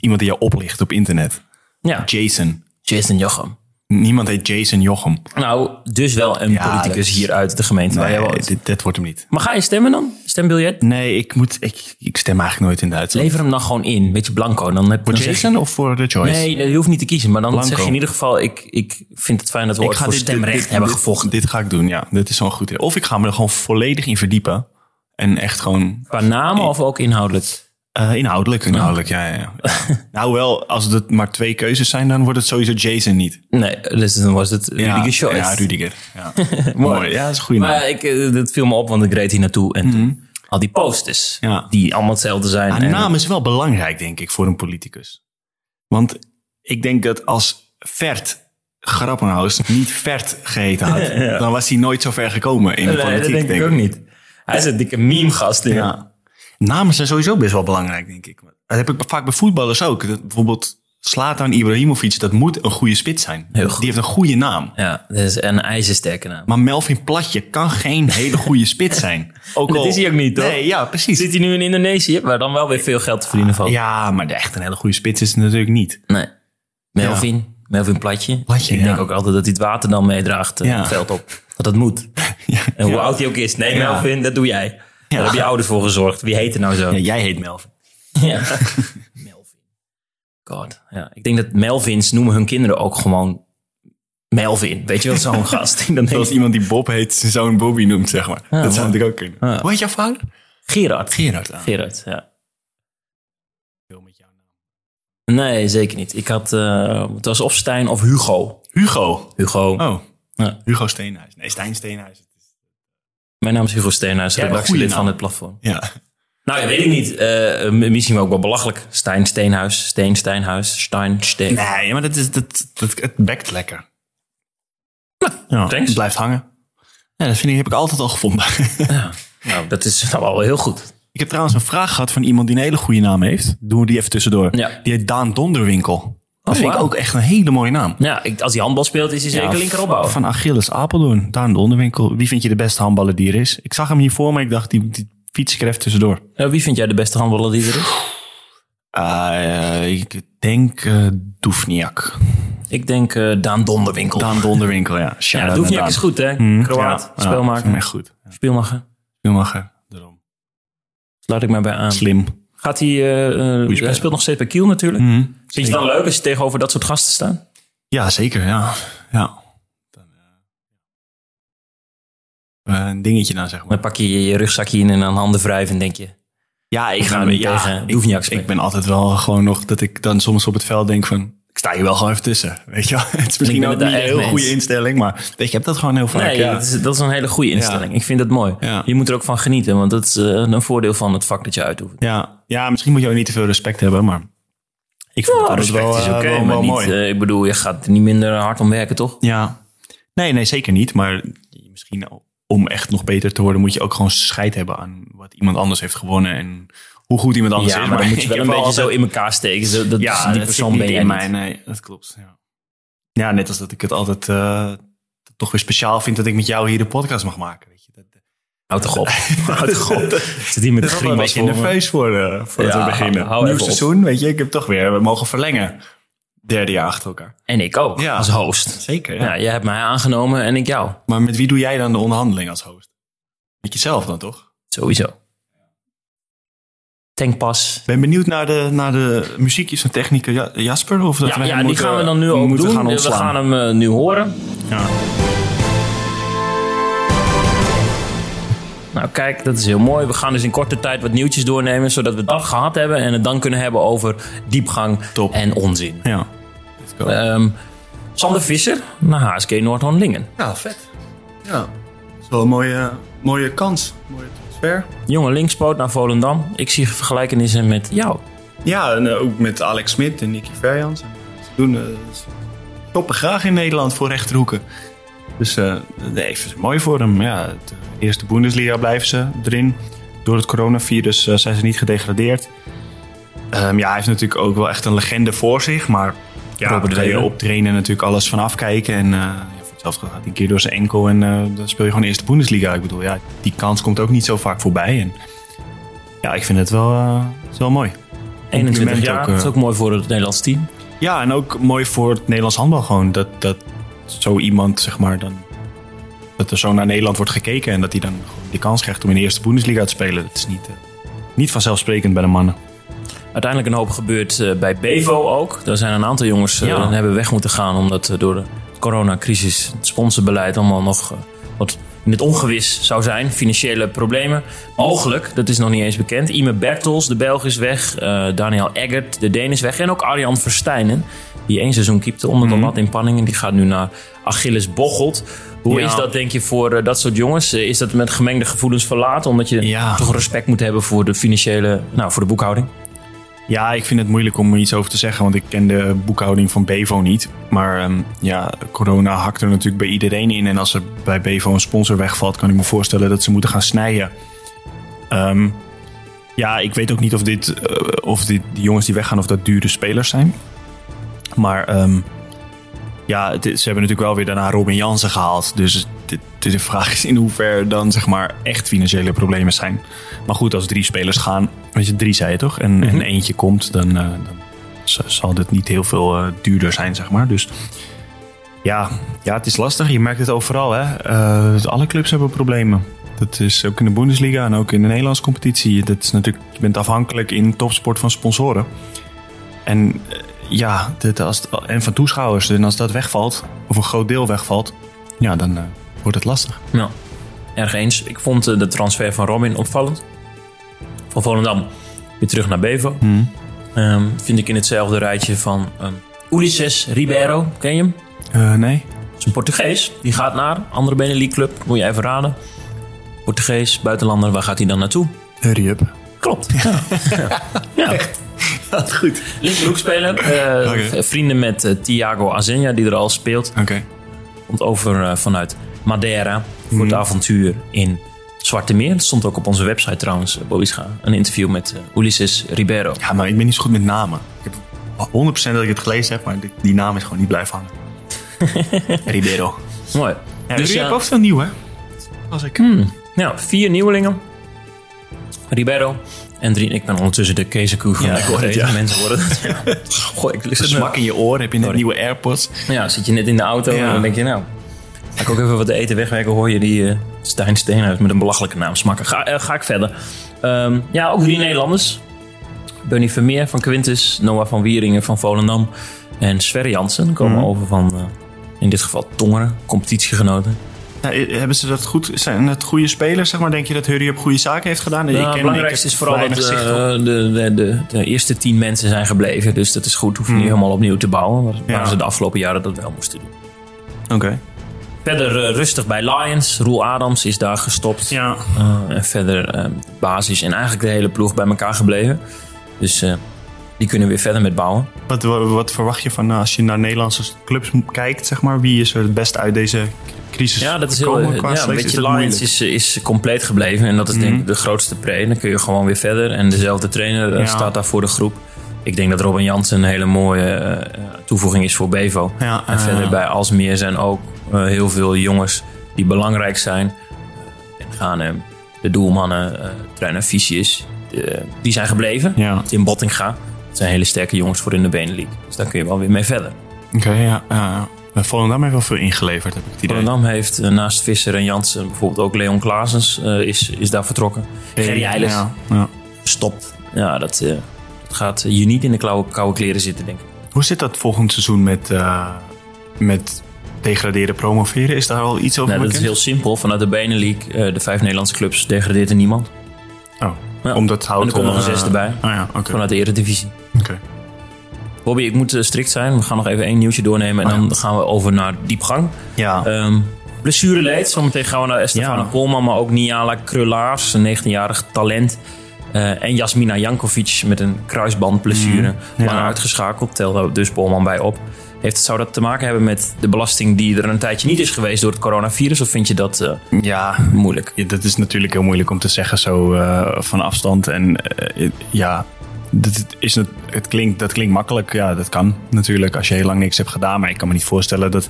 iemand die jou oplicht op internet. Ja, Jason. Jason Jochem. Niemand heet Jason Jochem. Nou, dus wel een Ja, politicus is- hier uit de gemeente waar jij Nee, woont. dit, dit wordt hem niet. Maar ga je stemmen dan? Stembiljet? Nee, ik, moet, ik, ik stem eigenlijk nooit in Duitsland. Lever hem dan gewoon in, beetje blanco. Dan heb, Voor dan zeg je- Jason of voor de choice? Nee, je hoeft niet te kiezen. Maar dan Blanco. zeg je in ieder geval... Ik, ik vind het fijn dat we ik ooit voor dit- stemrecht dit- hebben dit- gevochten. Dit ga ik doen, ja. Dit is zo'n goed idee. Of ik ga me er gewoon volledig in verdiepen. En echt gewoon Qua namen of ook inhoudelijk? Eh, inhoudelijk. Inhoudelijk, ja. ja, ja. <laughs> nou wel, als het maar twee keuzes zijn, dan wordt het sowieso Jason niet. Nee, dus dan was het Ja, Rudiger Scheuss. Ja, Rudiger. Ja. <laughs> Mooi. Ja, dat is een goede naam. Maar ik, eh, dat viel me op, want ik reed hier naartoe. En toen al die posters, Mhm. Ja. die allemaal hetzelfde zijn. Maar En- naam is wel belangrijk, denk ik, voor een politicus. Want ik denk dat als Vert Grappenhaus niet Vert geheten had, <laughs> dan was hij nooit zo ver gekomen in de Nee, politiek, dat denk ik ook niet. Hij is een dikke meme-gast. Ja. Namen zijn sowieso best wel belangrijk, denk ik. Dat heb ik vaak bij voetballers ook. Dat bijvoorbeeld Slatan Ibrahimovic, dat moet een goede spits zijn. Heel goed. Die heeft een goede naam. Ja, dat is een ijzersterke naam. Maar Melvin Platje kan geen hele goede spits zijn. Ook <laughs> Dat al- is hij ook niet, toch? Nee, ja, precies. Zit hij nu in Indonesië, waar dan wel weer veel geld te verdienen valt? Ja, maar echt een hele goede spits is het natuurlijk niet. Nee. Melvin, Melvin Platje. Platje, Ik ja. denk ook altijd dat hij het water dan meedraagt eh, Ja. het veld op. Dat dat moet. <laughs> En hoe oud hij ook is. Nee. Melvin, dat doe jij. Daar heb je ouders voor gezorgd. Wie heet er nou zo? Ja, jij heet Melvin. <laughs> Ja. Melvin. God. Ja. Ik denk dat Melvins noemen hun kinderen ook gewoon Melvin. Weet je wel, zo'n <laughs> gast. Dan Zoals iemand die Bob heet, zijn zoon Bobby noemt, zeg maar. dat zou natuurlijk ook kunnen. Hoe heet jouw vader? Gerard. Gerard. Ah. Gerard, ja. Veel met jouw naam. Nee, zeker niet. Ik had, eh, het was of Stijn of Hugo. Hugo. Hugo. Oh, Ja. Hugo Steenhuis. Nee, Stijn Steenhuis. Mijn naam is Hugo Steenhuis, Ja, een redactielid van het platform. Ja. Nou, ja, weet ik niet. Eh, misschien ook wel belachelijk. Stijn Steenhuis, Steen Steenhuis, Stein Steen. Nee, maar dat is, dat, dat, het bekt lekker. Ja, thanks. het blijft hangen. Ja, dat vind ik, heb ik altijd al gevonden. <laughs> Nou, dat is nou wel heel goed. ik heb trouwens een vraag gehad van iemand die een hele goede naam heeft. Doen we die even tussendoor. Ja. Die heet Daan Donderwinkel. Dat vind ik ook echt een hele mooie naam. Ja, ik, als hij handbal speelt, is hij zeker Ja, linkeropbouwer. Van Achilles Apeldoorn. Daan Donderwinkel. Wie vind je de beste handballer die er is? Ik zag hem hier voor me. Ik dacht, die, die fiets ik er even tussendoor. Wie vind jij de beste handballer die er is? Eh, ik denk uh, Doefniak. Ik denk eh, Daan Donderwinkel. Daan Donderwinkel, ja. ja, Doefniak is goed, hè? Kroaat, Ja, speelmaker, echt goed. Speelmacher. Speelmacher. Daarom. Sluit ik mij bij aan. Slim. Gaat hij, speelt nog steeds bij Kiel natuurlijk. Mhm. Vind je het dan leuk als je tegenover dat soort gasten staat? Ja, zeker. Ja. ja. Dan, eh, een dingetje dan, zeg maar. Dan pak je je rugzakje in en dan handen wrijven en denk je... Ja, ik ga ja, tegen ik- Doefniak ik, spelen. ben altijd wel gewoon nog dat ik dan soms op het veld denk van... Ik sta hier wel gewoon even tussen, weet je wel. <laughs> Het is misschien ook niet een heel goede instelling, maar weet je, ik heb dat gewoon heel vaak. Nee, ja. dat, is, dat is een hele goede instelling. Ik vind het mooi. Ja. Je moet er ook van genieten, want dat is eh, een voordeel van het vak dat je uitoefent. Ja, ja, misschien moet je ook niet te veel respect hebben, maar ik vind het altijd respect wel, is eh, oké, wel, maar wel niet, mooi. eh, ik bedoel, je gaat er niet minder hard om werken, toch? Ja, nee, nee, zeker niet. Maar misschien om echt nog beter te worden, moet je ook gewoon scheid hebben aan wat iemand anders heeft gewonnen en hoe goed iemand anders Ja, is. maar dan moet je <laughs> wel een beetje zo in elkaar steken. Zo, dat, Ja, die dat persoon ben jij in mij. Nee, dat klopt. Ja. ja, net als dat ik het altijd eh, toch weer speciaal vind dat ik met jou hier de podcast mag maken. Weet je. Dat, dat Houd toch op. <laughs> Houd toch op. <laughs> Zit hier met de wel een grimas beetje voor nerveus voor, eh, voordat Ja, we beginnen. hou- Nieuw op. seizoen, weet je. Ik heb toch weer, we mogen verlengen. Derde jaar achter elkaar. En ik ook, Ja. als host. Zeker, ja. Ja, jij hebt mij aangenomen en ik jou. Maar met wie doe jij dan de onderhandeling als host? Met jezelf dan toch? Sowieso. Tankpas. ben benieuwd naar de, naar de muziekjes van techniker Ja- Jasper. Of dat Ja, ja die moeten- gaan we dan nu ook moeten doen. Gaan we gaan hem eh, nu horen. Ja. Nou, kijk, dat is heel mooi. We gaan dus in korte tijd wat nieuwtjes doornemen, zodat we dat gehad hebben en het dan kunnen hebben over diepgang Top. en onzin. ja. Ehm, Sander Visser naar HSG Noordhoorn-Lingen. ja, vet. Ja. Dat is wel een mooie, mooie kans. Mooie transfer. Jonge linkspoot naar Volendam. Ik zie vergelijkenissen met jou. Ja, en eh, ook met Alex Smit en Nicky Verjans. Ze doen, eh, ze toppen graag in Nederland voor rechterhoeken. Dus eh nee, het mooi voor hem. Ja, de eerste Bundesliga blijven ze erin. Door het coronavirus eh, zijn ze niet gedegradeerd. Ehm, ja, hij heeft natuurlijk ook wel echt een legende voor zich. Maar ja, Robert je Weder. op trainen natuurlijk alles van afkijken. En eh, ja, voor hetzelfde gaat hij een keer door zijn enkel. En eh, dan speel je gewoon eerst de Bundesliga. Ik bedoel, ja, die kans komt ook niet zo vaak voorbij. En ja, ik vind het wel, eh, het wel mooi. 21 Compliment jaar. ook, eh. dat is ook mooi voor het Nederlands team. Ja, en ook mooi voor het Nederlands handbal gewoon. Dat, dat zo iemand, zeg maar, dan... Dat er zo naar Nederland wordt gekeken en dat hij dan gewoon die kans krijgt om in de eerste Bundesliga te spelen. Dat is niet, eh, niet vanzelfsprekend bij de mannen. Uiteindelijk een hoop gebeurd eh, bij Bevo ook. Daar zijn een aantal jongens eh, Ja. hebben weg moeten gaan. Omdat door de coronacrisis het sponsorbeleid allemaal nog wat in het ongewis zou zijn. Financiële problemen. Mogelijk, dat is nog niet eens bekend. Ime Bertels, de Belg is weg. Daniel Eggert, de Deen is weg. En ook Arjan Verstijnen, die één seizoen keepte onder Mhm. de lat in Panningen. Die gaat nu naar Achilles Bocholt. Hoe Ja. is dat, denk je, voor eh, dat soort jongens? Eh, is dat met gemengde gevoelens verlaten? Omdat je Ja. toch respect moet hebben voor de financiële, nou, voor de boekhouding? Ja, ik vind het moeilijk om er iets over te zeggen, want ik ken de boekhouding van Bevo niet. Maar ehm, ja, corona hakt er natuurlijk bij iedereen in. En als er bij Bevo een sponsor wegvalt, kan ik me voorstellen dat ze moeten gaan snijden. Ehm, Ja, ik weet ook niet of dit, eh, of dit die jongens die weggaan, of dat dure spelers zijn. Maar ehm, ja, het ze hebben natuurlijk wel weer daarna Robin Jansen gehaald. Dus de, de, vraag is in hoeverre dan zeg maar echt financiële problemen zijn. Maar goed, als drie spelers gaan, weet je, drie zei je toch? En, en eentje komt, dan, eh, dan zal dit niet heel veel eh, duurder zijn, zeg maar. Dus ja, ja, het is lastig. Je merkt het overal. Hè? Eh, alle clubs hebben problemen. Dat is ook in de Bundesliga en ook in de Nederlandse competitie. Dat is natuurlijk, je bent afhankelijk in topsport van sponsoren. En ja, dit, als en van toeschouwers. En als dat wegvalt, of een groot deel wegvalt, ja, dan eh, wordt het lastig. Ja, erg eens. Ik vond eh, de transfer van Robin opvallend. Van Volendam weer terug naar Bevo. Ehm, vind ik in hetzelfde rijtje van um, Ulises Ribeiro. Ken je hem? Eh, nee? Dat is een Portugees. Die gaat naar andere Benelux club. Moet je even raden. Portugees, buitenlander. Waar gaat hij dan naartoe? Hurry up. Klopt. <laughs> Ja. ja. Echt? Goed. Linkerhoekspeler. eh. Vrienden met eh, Thiago Azenja, die er al speelt. Oké. Komt over eh, vanuit Madeira voor Mhm. het avontuur in Zwarte Meer. Dat stond ook op onze website trouwens, Bobischa. Een interview met uh, Ulises Ribeiro. Ja, maar ik ben niet zo goed met namen. Ik heb 100% dat ik het gelezen heb, maar die, die naam is gewoon niet blijven hangen. <laughs> Ribeiro. Mooi. Ja, dus dus, ja, ook veel nieuw, hè? Als ik. ja, vier nieuwelingen. Ribeiro. En drie, ik ben ondertussen de kezekoe van Ja, de ik hoor het, deze ja. mensen worden. <laughs> Ja. Goh, ik Smak in je oor, heb je net Sorry. nieuwe AirPods. Ja, zit je net in de auto Ja. en dan denk je, nou, ga ik ook even wat eten wegwerken, hoor je die eh Stijn Steenhuis met een belachelijke naam smakken. Ga, eh, ga ik verder. Ehm, ja, ook drie Nederlanders. Bernie Vermeer van Quintus, Noah van Wieringen van Volendam en Sverre Jansen komen over van, eh, in dit geval Tongeren, competitiegenoten. Ja, eh, hebben ze dat goed? Zijn het goede spelers, zeg maar? Denk je dat Hurry Up goede zaken heeft gedaan? Nou, het belangrijkste is vooral dat op. eh, de, de, de, de eerste tien mensen zijn gebleven. Dus dat is goed. Hoef je niet helemaal opnieuw te bouwen. Ja. ze de afgelopen jaren dat wel moesten doen. Oké. Verder eh, rustig bij Lions. Roel Adams is daar gestopt. Ja. Uh, en verder basis en eigenlijk de hele ploeg bij elkaar gebleven. Dus die kunnen weer verder met bouwen. Wat, wat, wat verwacht je van als je naar Nederlandse clubs kijkt, zeg maar? Wie is er het beste uit deze crisis Ja, dat is heel... qua Ja, selectie? weet je, Is dat Lions is, is compleet gebleven. En dat is Mhm. denk ik de grootste pre. Dan kun je gewoon weer verder. En dezelfde trainer Ja. staat daar voor de groep. Ik denk dat Robin Jansen een hele mooie uh, toevoeging is voor Bevo. Ja, en verder bij Alsmeer zijn ook uh, heel veel jongens die belangrijk zijn. En gaan de doelmannen, trainer Vicius, die zijn gebleven. Ja. In Bottinga. Dat zijn hele sterke jongens voor in de Benelux. Dus daar kun je wel weer mee verder. Oké, okay, ja. Ja. Volendam heeft wel veel ingeleverd, heb ik het idee. Volendam heeft uh, naast Visser en Jansen bijvoorbeeld ook Leon Klaasens uh, is, is daar vertrokken. Gerry Eilers ja, ja. stopt. Ja, dat, uh, dat gaat je niet in de koude, koude kleren zitten, denk ik. Hoe zit dat volgend seizoen met, met degraderen, promoveren? Is daar al iets over nou? Dat is heel simpel. Vanuit de Benelux, uh, de vijf Nederlandse clubs, degradeert er niemand. Oh, ja. omdat houdt... En er komt nog een zes erbij. Oh ja, okay. Vanuit de Eredivisie. Bobby, ik moet uh, strikt zijn. We gaan nog even één nieuwtje doornemen en oh, dan gaan we over naar diepgang. Ja. Um, blessureleed. Zometeen gaan we naar Estefana ja. Polman, maar ook Niala Krullaars, een 19-jarig talent. Uh, en Jasmina Jankovic met een kruisbandblessure. Mm, ja. Uitgeschakeld, telde dus Polman bij op. Heeft, zou dat te maken hebben met de belasting die er een tijdje niet is geweest door het coronavirus? Of vind je dat uh, ja, moeilijk? Ja, dat is natuurlijk heel moeilijk om te zeggen zo uh, van afstand. En ja, dat, is het, het klinkt, dat klinkt makkelijk. Ja, dat kan natuurlijk als je heel lang niks hebt gedaan. Maar ik kan me niet voorstellen dat,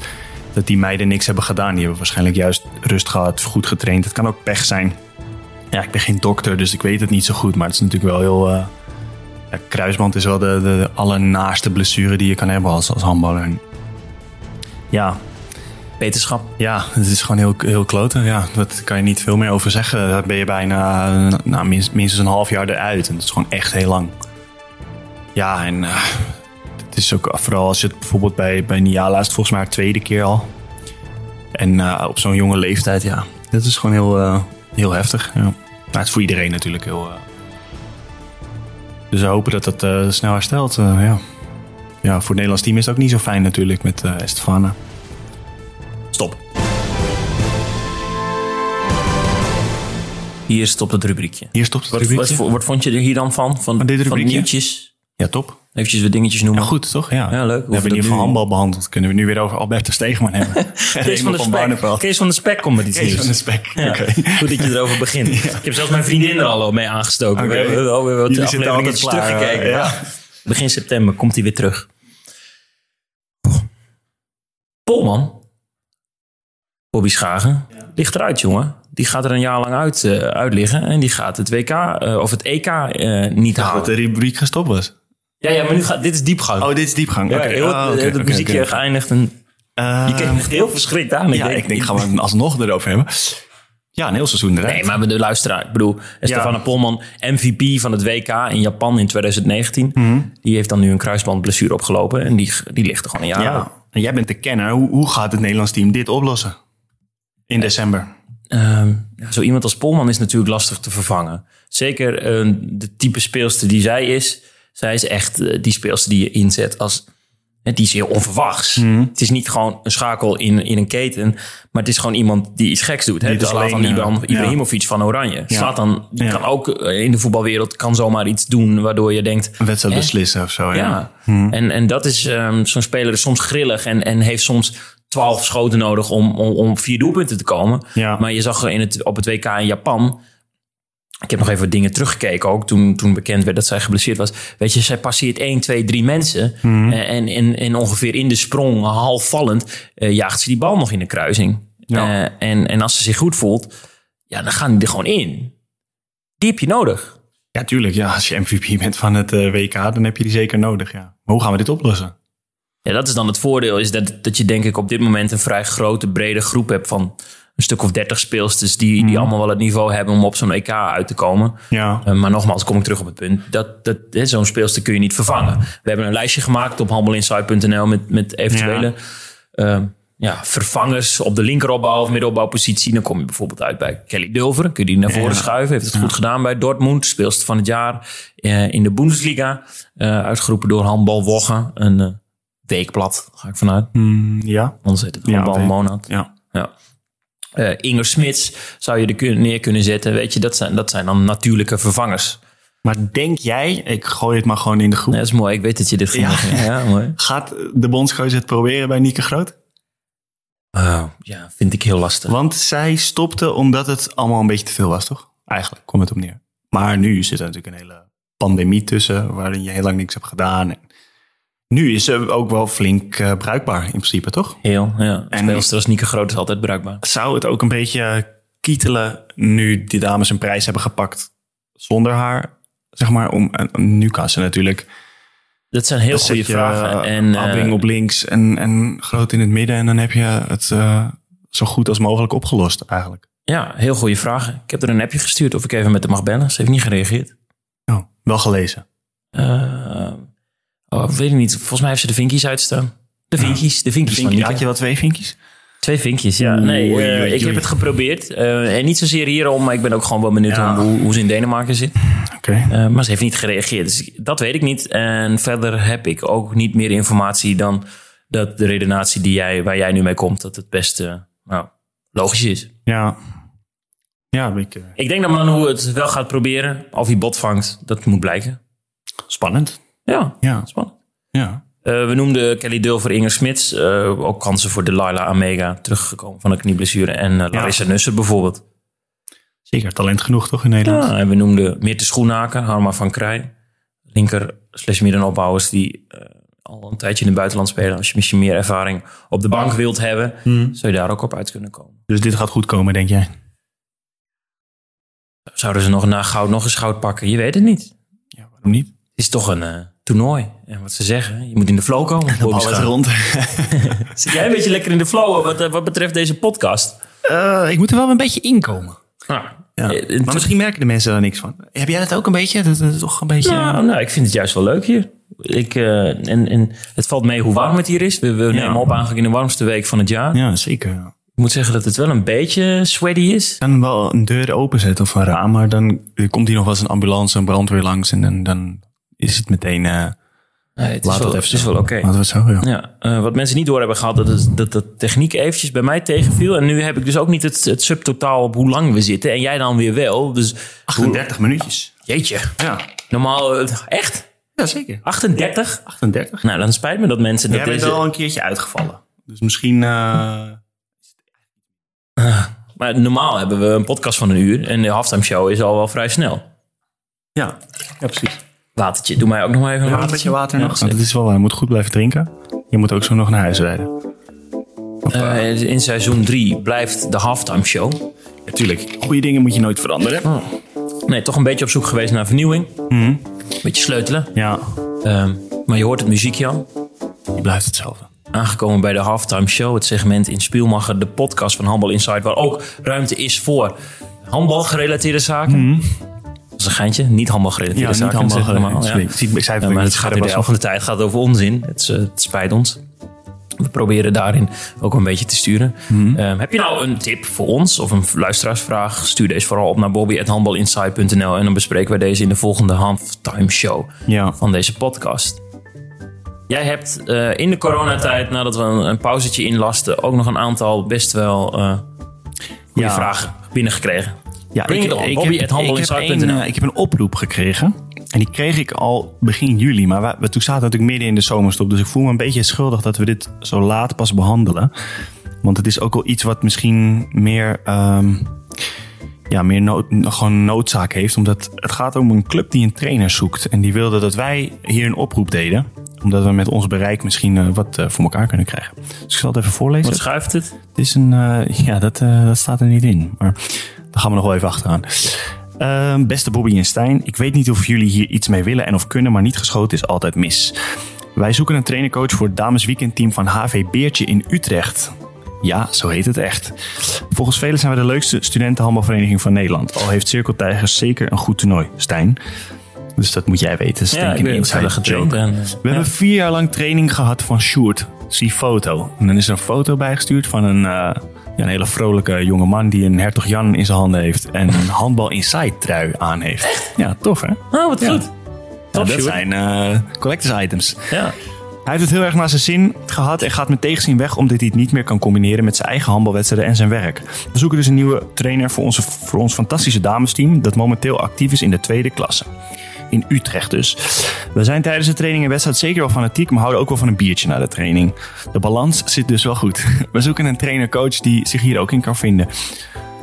dat die meiden niks hebben gedaan. Die hebben waarschijnlijk juist rust gehad, goed getraind. Het kan ook pech zijn. Ja, ik ben geen dokter, dus ik weet het niet zo goed. Maar het is natuurlijk wel heel... Uh, ja, kruisband is wel de, de allernaaste blessure die je kan hebben als, als handballer. Ja. Wetenschap. Ja, het is gewoon heel, heel kloten. Ja, daar kan je niet veel meer over zeggen. Daar ben je bijna nou, minst, minstens een half jaar eruit. En dat is gewoon echt heel lang. Ja, en uh, het is ook vooral als je het bijvoorbeeld bij, bij Niala is het volgens mij haar tweede keer al. En uh, op zo'n jonge leeftijd, ja, dat is gewoon heel, uh, heel heftig. Ja. Nou, het is voor iedereen natuurlijk heel. Dus we hopen dat uh, snel herstelt. Ja. ja, voor het Nederlands team is het ook niet zo fijn natuurlijk met Estefana. Stop. Hier stopt het rubriekje. Hier stopt het rubriekje. Wat, wat, wat, vond je er hier dan van? Van, dit van nieuwtjes? Ja, top. Eventjes wat dingetjes noemen. Ja, goed, toch? Ja, Ja, leuk. We hebben in dat ieder geval nu- handbal behandeld. Kunnen we nu weer over Alberto Steegman hebben. <laughs> Kees van, de Spek. Kees van de Spek komt met iets Kees nieuws. van de Spek. Ja, Oké. Goed dat je erover begint. <laughs> Ik heb zelfs mijn vriendin er al mee aangestoken. We hebben alweer wat Jullie zitten afleveringen altijd klaar, teruggekeken. ja. Begin september komt hij weer terug. Polman. Bobby Schagen. Ligt eruit, jongen. Die gaat er een jaar lang uit, eh, uit liggen. En die gaat het WK eh, of het EK eh, niet Dat halen. de rubriek gestopt was. Ja, ja, maar nu gaat, dit is diepgang. Oh, dit is diepgang. ja, Oké. heel, Ah, het- oké, het oké, muziekje oké. geëindigd. En Eh, je keek me echt heel verschrikt aan. ja, ik denk, gaan we het alsnog erover hebben. Ja, een heel seizoen eruit. Nee, maar met de luisteraar. Ik bedoel, Stefano Polman, MVP van het WK in Japan in 2019. Die heeft dan nu een kruisbandblessure opgelopen. En die, die ligt er gewoon een jaar uit. ja. En jij bent de kenner. Hoe, hoe gaat het Nederlands team dit oplossen? In december. Ehm, ja, zo iemand als Polman is natuurlijk lastig te vervangen. Zeker eh, de type speelster die zij is. Zij is echt eh, die speelster die je inzet als... Die is heel onverwachts. Het is niet gewoon een schakel in, in een keten. Maar het is gewoon iemand die iets geks doet. Hè? Die Dus alleen, Ibram- eh, Ibrahimovic van Oranje. Ja. kan ook eh, in de voetbalwereld kan zomaar iets doen... waardoor je denkt... Een wedstrijd beslissen of zo. Ja. Hmm. en, en dat is ehm, zo'n speler is soms grillig en, en heeft soms twaalf schoten nodig om, om, om vier doelpunten te komen. Ja. Maar je zag in het, op het WK in Japan. Ik heb nog even dingen teruggekeken ook toen, toen bekend werd dat zij geblesseerd was. Weet je, zij passeert 1, 2, 3 mensen. Hmm. Eh, En, en, en ongeveer in de sprong, half vallend, eh, jaagt ze die bal nog in de kruising. Ja. Eh, en, en als ze zich goed voelt, ja, dan gaan die er gewoon in. Die heb je nodig. Ja, tuurlijk. Ja, als je MVP bent van het WK, dan heb je die zeker nodig. Ja. Maar hoe gaan we dit oplossen? Ja, dat is dan het voordeel, is dat, dat je denk ik op dit moment een vrij grote, brede groep hebt van een stuk of dertig speelsters die, Mhm. die allemaal wel het niveau hebben om op zo'n EK uit te komen. Ja. Uh, maar nogmaals, kom ik terug op het punt. Dat, dat, zo'n speelster kun je niet vervangen. We hebben een lijstje gemaakt op handbalinsight.nl met, met eventuele ja. ja, vervangers op de linkeropbouw of middelopbouwpositie. Dan kom je bijvoorbeeld uit bij Kelly Dulver. Kun je die naar voren Ja. schuiven. Heeft het goed gedaan bij Dortmund. Speelster van het jaar uh, in de Bundesliga. Uitgeroepen door Handbal Woggen. Een weekblad, ga ik vanuit. Mm, ja. Anders heet het Handbal Monat. Ja. ja. Uh, Inger Smits zou je er neer kunnen zetten. Weet je, dat zijn, dat zijn dan natuurlijke vervangers. Maar denk jij, ik gooi het maar gewoon in de groep. Ja, dat is mooi. Ik weet dat je dit ging ja. ja, <laughs> mooi. Gaat de bondscoach het proberen bij Nieke Groot? Uh, ja, vind ik heel lastig. Want zij stopte omdat het allemaal een beetje te veel was, toch? Eigenlijk komt het op neer. Maar nu zit er natuurlijk een hele pandemie tussen, waarin je heel lang niks hebt gedaan. En nu is ze ook wel flink uh, bruikbaar in principe, toch? Heel, ja. En Speelster als Nieke Groot is altijd bruikbaar. Zou het ook een beetje kietelen nu die dames een prijs hebben gepakt zonder haar, zeg maar, om, en nu kan ze natuurlijk... Dat zijn heel goede vragen. Uh, en Abing op links en, en groot in het midden en dan heb je het uh, zo goed als mogelijk opgelost eigenlijk. Ja, heel goede vragen. Ik heb er een appje gestuurd of ik even met haar mag bellen. Ze heeft niet gereageerd. Oh, wel gelezen. Uh, oh, weet ik niet. Volgens mij heeft ze de vinkjes uitstaan. De vinkjes, de vinkjes Vink, van Had je wel twee vinkjes? Twee vinkjes, ja. Nee, oei, oei, ik heb het geprobeerd. Uh, en niet zozeer hierom, maar ik ben ook gewoon wel benieuwd ja. hoe, hoe, ze in Denemarken zit. Okay. Uh, maar ze heeft niet gereageerd. Dus dat weet ik niet. En verder heb ik ook niet meer informatie dan dat de redenatie die jij, waar jij nu mee komt, dat het best nou, logisch is. Ja. Ja, ik, uh... ik denk dat Manu het wel gaat proberen. Of hij bot vangt, dat moet blijken. Spannend. Ja, ja. spannend. Ja. Uh, we noemden Kelly Dulver, Inger Smits. Uh, ook kansen voor Delilah Amega teruggekomen van een knieblessure. En uh, Larissa ja. Nusser bijvoorbeeld. Zeker talent genoeg toch in Nederland? Ja, en we noemden Meerte Schoenaken, Harma van Krij. Linker slash middenopbouwers die al een tijdje in het buitenland spelen. Als je misschien meer ervaring op de bank wilt hebben, hmm. zou je daar ook op uit kunnen komen. Dus dit gaat goed komen, denk jij? Zouden ze nog na goud nog eens goud pakken? Je weet het niet. Ja, waarom niet? Is toch een uh, toernooi. En wat ze zeggen, je moet in de flow komen. <laughs> De bal is rond. <laughs> Zit jij een beetje lekker in de flow wat, wat betreft deze podcast? Uh, ik moet er wel een beetje inkomen. Ah, ja. Maar misschien merken de mensen daar niks van. Heb jij dat ook een beetje? Dat is toch een beetje... Nou, nou, ik vind het juist wel leuk hier. Ik, uh, en, en het valt mee hoe warm het hier is. We, we ja. nemen op eigenlijk in de warmste week van het jaar. Ja, zeker. Ik moet zeggen dat het wel een beetje sweaty is. Ik kan wel een deur openzetten of een raam, maar dan komt hier nog wel eens een ambulance, een brandweer langs en dan, dan is het meteen... Uh, Nee, het, is wel, het is wel oké. Okay. Laten we het zo, ja. ja uh, wat mensen niet door hebben gehad, dat, is, dat de techniek eventjes bij mij tegenviel. En nu heb ik dus ook niet het, het subtotaal op hoe lang we zitten. En jij dan weer wel. Dus 38 hoe... minuutjes. Jeetje. Ja. Normaal, uh, echt? Ja, zeker. 38? 38. Nou, dan spijt me dat mensen... Dat Jij bent deze... al een keertje uitgevallen. Dus misschien... eh, Maar normaal hebben we een podcast van een uur. En de halftime show is al wel vrij snel. ja. ja, precies. Watertje, doe mij ook nog maar even een Ja, een watertje. water Ja, nog. Want het is wel waar. Je moet goed blijven drinken. Je moet ook zo nog naar huis rijden. Eh, in seizoen 3 blijft de halftime show. Natuurlijk. Goede dingen moet je nooit veranderen. Nee, toch een beetje op zoek geweest naar vernieuwing. Mhm. Beetje sleutelen. Ja, Ehm, maar je hoort het muziekje al. die blijft hetzelfde. Aangekomen bij de halftime show. Het segment in Spielmacher, de podcast van Handbal Inside. Waar ook ruimte is voor handbalgerelateerde zaken. Dat is een geintje. Niet handbalgerelateerde Mhm. Ja, niet handbal. ja. ik zei het maar het gaat in de helft van de tijd gaat over onzin. Het, eh, het spijt ons. We proberen daarin ook een beetje te sturen. Mhm. Ehm, heb je nou een tip voor ons of een luisteraarsvraag? Stuur deze vooral op naar bobby.handbalinsight.nl en dan bespreken we deze in de volgende halftime show Ja. van deze podcast. Jij hebt eh, in de coronatijd, nadat we een, een pauzetje inlasten, ook nog een aantal best wel eh goede Ja. vragen binnengekregen. Ja, Bring it on. heb- Bobby ik heb, een, eh, ik heb een oproep gekregen. En die kreeg ik al begin juli. Maar we, we- toen zaten natuurlijk midden in de zomerstop. Dus ik voel me een beetje schuldig dat we dit zo laat pas behandelen. Want het is ook wel iets wat misschien meer, ehm, ja, meer nood, gewoon noodzaak heeft. Omdat het gaat om een club die een trainer zoekt. En die wilde dat wij hier een oproep deden. Omdat we met ons bereik misschien eh, wat eh, voor elkaar kunnen krijgen. Dus ik zal het even voorlezen. Wat schuift het? Het is een, ja, dat, dat staat er niet in. Maar daar gaan we nog wel even achteraan. Ehm, beste Bobby en Stijn, ik weet niet of jullie hier iets mee willen en of kunnen, maar niet geschoten is altijd mis. Wij zoeken een trainercoach voor het damesweekendteam van HV Beertje in Utrecht. Ja, zo heet het echt. Volgens velen zijn we de leukste studentenhandbalvereniging van Nederland. Al heeft Cirkel Tigers zeker een goed toernooi, Stijn. Dus dat moet jij weten. Ja, ik eh, We hebben vier jaar lang training gehad van Sjoerd. Zie foto. En dan is er een foto bijgestuurd van een, eh, ja, een hele vrolijke jonge man die een hertog Jan in zijn handen heeft. En een <laughs> handbal inside trui aan heeft. Ja, tof hè? Oh, wat Ja. goed. Top, dat zijn eh, collectors items. Ja. Hij heeft het heel erg naar zijn zin gehad en gaat met tegenzin weg omdat hij het niet meer kan combineren met zijn eigen handbalwedstrijden en zijn werk. We zoeken dus een nieuwe trainer voor, onze, voor ons fantastische damesteam dat momenteel actief is in de tweede klasse. In Utrecht dus. We zijn tijdens de training en wedstrijd zeker wel fanatiek, maar houden ook wel van een biertje na de training. De balans zit dus wel goed. <laughs> We zoeken een trainer-coach die zich hier ook in kan vinden.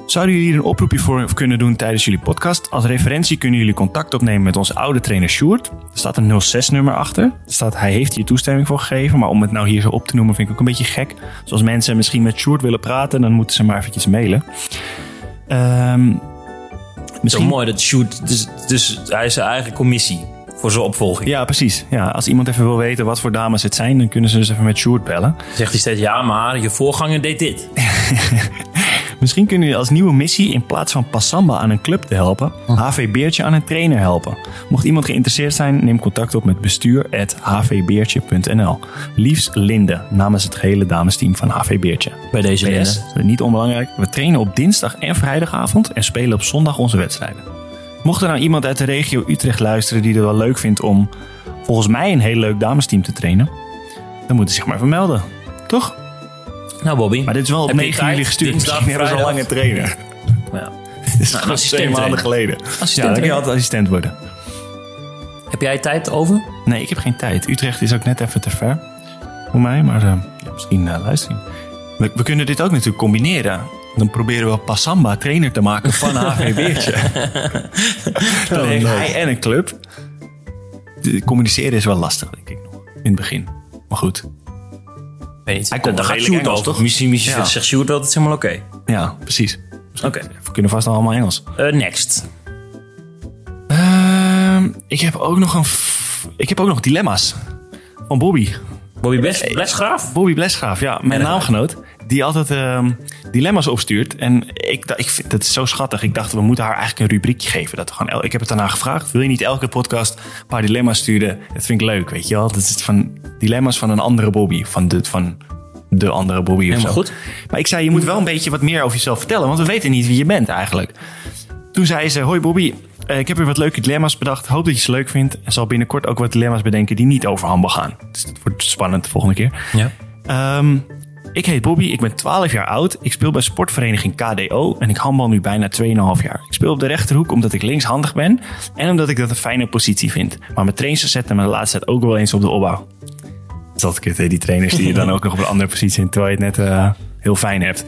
Zouden jullie hier een oproepje voor kunnen doen tijdens jullie podcast? Als referentie kunnen jullie contact opnemen met onze oude trainer Sjoerd. Er staat een 06-nummer achter. Er staat, hij heeft hier toestemming voor gegeven. Maar om het nou hier zo op te noemen vind ik ook een beetje gek. Zoals mensen misschien met Sjoerd willen praten, dan moeten ze maar eventjes mailen. Ehm Zo misschien... mooi dat shoot. Dus, dus hij is zijn eigen commissie voor zijn opvolging. Ja, precies. Ja, als iemand even wil weten wat voor dames het zijn, dan kunnen ze dus even met Sjoerd bellen. Zegt hij steeds, ja, maar je voorganger deed dit. <laughs> Misschien kunnen jullie als nieuwe missie in plaats van Passamba aan een club te helpen, HV Beertje aan een trainer helpen. Mocht iemand geïnteresseerd zijn, neem contact op met bestuur.hvbeertje.nl. Liefst Linde, namens het gehele damesteam van HV Beertje. Bij deze PS, Linde. niet onbelangrijk, we trainen op dinsdag en vrijdagavond en spelen op zondag onze wedstrijden. Mocht er nou iemand uit de regio Utrecht luisteren die het wel leuk vindt om volgens mij een heel leuk damesteam te trainen, dan moeten ze zich maar vermelden. Toch? Nou, Bobby. Maar dit is wel op Heb je 9 tijd? juli gestuurd. Dinsdag, Misschien hebben ze al lange trainer. Ja. Dit is assistent twee maanden geleden. Assistent Ja, dan kun je altijd assistent worden. Heb jij tijd over? Nee, ik heb geen tijd. Utrecht is ook net even te ver voor mij. Maar eh, ja, misschien uh, luisteren. We, we kunnen dit ook natuurlijk combineren. Dan proberen we Passamba trainer te maken van <laughs> HV Beertje. <laughs> Dan heeft hij en een club. De communiceren is wel lastig, denk ik nog. In het begin. Maar goed. Weet niet. Hij komt Dan wel gaat Sjoerd over. toch? Misschien, misschien Ja. zegt Sjoerd wel, het is helemaal oké. Ja, precies. Oké. We kunnen vast allemaal Engels. Eh, next. Ehm, ik heb ook nog een... f- Ik heb ook nog dilemma's. Van Bobby. Bobby Bes Blesgraaf? Bobby Blesgraaf, ja, mijn Ja. naamgenoot. Die altijd ehm, dilemma's opstuurt. En ik, ik vind dat is zo schattig. Ik dacht, we moeten haar eigenlijk een rubriekje geven. Dat we gewoon, el- ik heb het daarna gevraagd. Wil je niet elke podcast een paar dilemma's sturen? Dat vind ik leuk, weet je wel. Dat is van dilemma's van een andere Bobby. Van de, van de andere Bobby of zo. goed. Maar ik zei, je moet wel een beetje wat meer over jezelf vertellen. Want we weten niet wie je bent eigenlijk. Toen zei ze, hoi Bobby. Eh, Ik heb weer wat leuke dilemma's bedacht. Hoop dat je ze leuk vindt. En zal binnenkort ook wat dilemma's bedenken die niet over handbal gaan. Dus dat wordt spannend de volgende keer. Ja. Ehm, Ik heet Bobby, ik ben 12 jaar oud. Ik speel bij sportvereniging KDO en ik handbal nu bijna 2,5 jaar. Ik speel op de rechterhoek omdat ik linkshandig ben en omdat ik dat een fijne positie vind. Maar mijn trainers zetten me de laatste tijd ook wel eens op de opbouw. Dat kut, hè? die trainers die je dan <laughs> ook nog op een andere positie in, terwijl je het net uh, heel fijn hebt.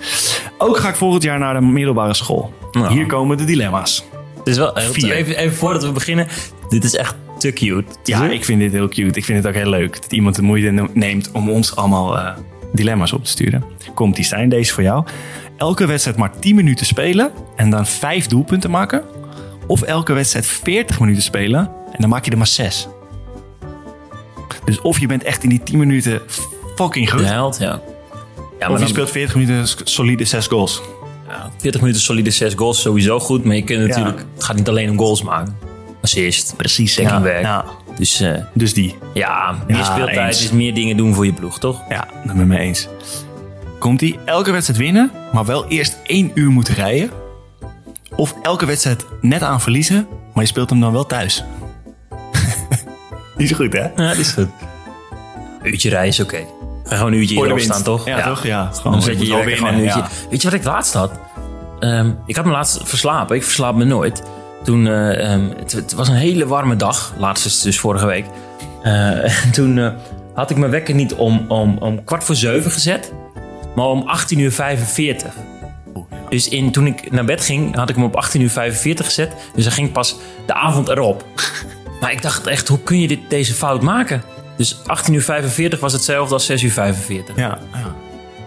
Ook ga ik volgend jaar naar de middelbare school. Nou. Hier komen de dilemma's. Is wel, Vier. even, even voordat we beginnen. Dit is echt te cute. Ja, ik vind dit heel cute. Ik vind het ook heel leuk dat iemand de moeite neemt om ons allemaal uh, dilemma's op te sturen. Komt die Stijn, deze voor jou. Elke wedstrijd maar 10 minuten spelen en dan 5 doelpunten maken. Of elke wedstrijd 40 minuten spelen en dan maak je er maar 6. Dus of je bent echt in die 10 minuten fucking goed. De held, ja. ja of je speelt 40 minuten solide 6 goals. Ja, 40 minuten solide 6 goals sowieso goed. Maar je kunt natuurlijk, het gaat niet alleen om goals maken. Assist, precies, dekkingwerk. Ja. Dus, uh, dus die. Ja, meer speeltijd is meer dingen doen voor je ploeg, toch? Ja, dat ben ik mee eens. Komt die elke wedstrijd winnen, maar wel eerst één uur moeten rijden? Of elke wedstrijd net aan verliezen, maar je speelt hem dan wel thuis? <laughs> Die is goed, hè? Ja, is goed. Een uurtje rijden is oké. Gewoon een uurtje hierop staan, toch? Ja, toch? Ja, gewoon, Dan je zet je een uurtje. Weet je wat ik laatst had? Ehm, ik had me laatst verslapen. Ik verslaap me nooit. Toen, eh, ehm, het, het was een hele warme dag. Laatst is dus vorige week. <laughs> En toen eh, had ik mijn wekker niet om, om, om kwart voor zeven gezet. Maar om 18 uur 45. Dus in, toen ik naar bed ging, had ik hem op 18 uur 45 gezet. Dus hij ging pas de avond erop. <laughs> Maar ik dacht echt, hoe kun je dit, deze fout maken? Dus 18 uur 45 was hetzelfde als 6 uur 45. Ja, ja.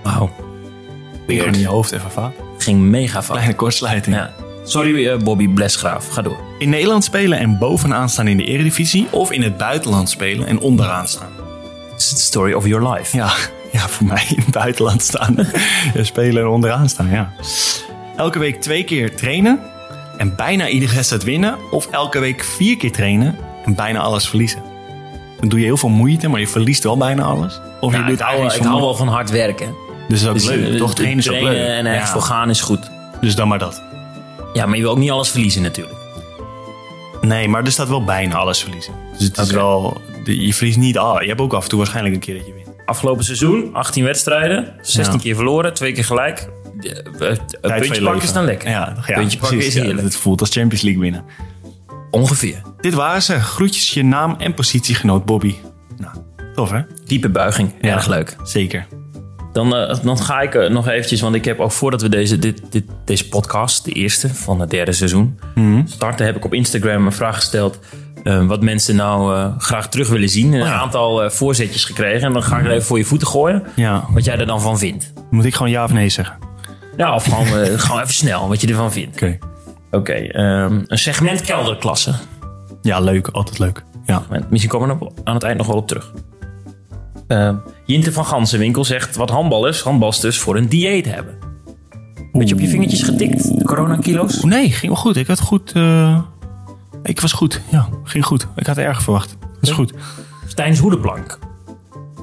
Wauw. Gewoon in je hoofd even fout. Ging mega fout. Kleine kortsluiting. Ja. Sorry eh, Bobby Blesgraaf, ga door. In Nederland spelen en bovenaan staan in de Eredivisie, of in het buitenland spelen en onderaan staan. It's the story of your life. Ja, ja voor mij in het buitenland staan. <laughs> Spelen en onderaan staan, ja. Elke week twee keer trainen en bijna iedere wedstrijd winnen. Of elke week vier keer trainen en bijna alles verliezen. Dan doe je heel veel moeite, maar je verliest wel bijna alles. Of je doet ik, hou, ik hou wel van hard werken. Dus dat is ook Dus, leuk. eh, Toch trainen is ook leuk. en ergens Ja. voor gaan is goed. Dus dan maar dat. Ja, maar je wil ook niet alles verliezen natuurlijk. Nee, maar er staat wel bijna alles verliezen. Dus het is wel... Je verliest niet al. Je hebt ook af en toe waarschijnlijk een keer dat je wint. Afgelopen seizoen, 18 wedstrijden, 16 Ja. keer verloren, twee keer gelijk. Eh, Een Tijd van puntje je pakken is dan lekker. Ja, ja puntje pakken is heerlijk. het voelt als Champions League winnen. Ongeveer. Dit waren ze. Groetjes je naam en positiegenoot Bobby. Nou, tof hè? Diepe buiging, Ja. erg leuk. Zeker. Dan, eh, dan ga ik eh, nog eventjes, want ik heb ook voordat we deze, dit, dit, deze podcast, de eerste van het derde seizoen, Mhm. starten, heb ik op Instagram een vraag gesteld. eh, wat mensen nou graag terug willen zien. Een Oh ja. Mhm. aantal voorzetjes gekregen. En dan ga ik er even voor je voeten gooien. Ja. Wat jij er dan van vindt. Moet ik gewoon ja of nee zeggen? Ja, of gewoon, <laughs> gewoon even snel wat je ervan vindt. Oké. Oké, ehm, een segment kelderklasse. Ja, leuk. Altijd leuk. Ja. Misschien komen we er aan het eind nog wel op terug. Ehm, Jinte van Gansenwinkel zegt wat handballers, handbalsters voor een dieet hebben. Beetje op je vingertjes getikt, de coronakilo's. Nee, ging wel goed. Ik had goed... eh, Ik was goed. Ja, ging goed. Ik had erg verwacht. Dat is goed. Stijns hoedenplank.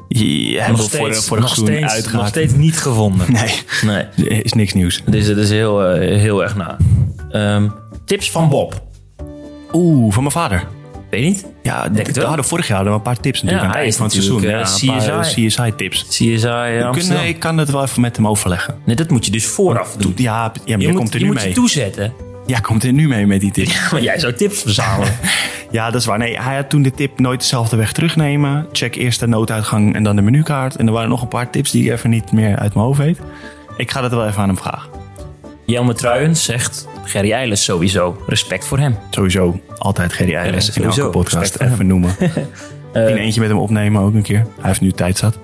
Ja, Nog nog voor, steeds, voor de nog, steeds, nog steeds niet gevonden. Nee, Nee, <laughs> is niks nieuws. dus het is heel, eh, heel erg na. Ehm, tips van Bob. Oeh, van mijn vader. Weet je niet? Ja, Denk het we wel. hadden vorig jaar hadden we een paar tips natuurlijk Ja, aan het eind van het seizoen. natuurlijk, Ja, eh, een paar CSI. CSI-tips. CSI eh, Amsterdam. ik kan het wel even met hem overleggen. Nee, dat moet je dus vooraf doen. Ja, ja maar Je jij moet, komt er je nu moet je mee. toezetten. Ja, komt er nu mee met die tips. <laughs> Maar jij zou tips verzamelen. <laughs> Ja, dat is waar. Nee, hij had toen de tip nooit dezelfde weg terugnemen. Check eerst de nooduitgang en dan de menukaart. En er waren nog een paar tips die ik even niet meer uit mijn hoofd weet. Ik ga dat wel even aan hem vragen. Jelme Truijens zegt Gerry Eiles sowieso. Respect voor hem. Sowieso altijd Gerry Eiles Ja, <laughs> in elke sowieso. podcast even noemen. in eentje met hem opnemen ook een keer. Hij heeft nu tijd zat.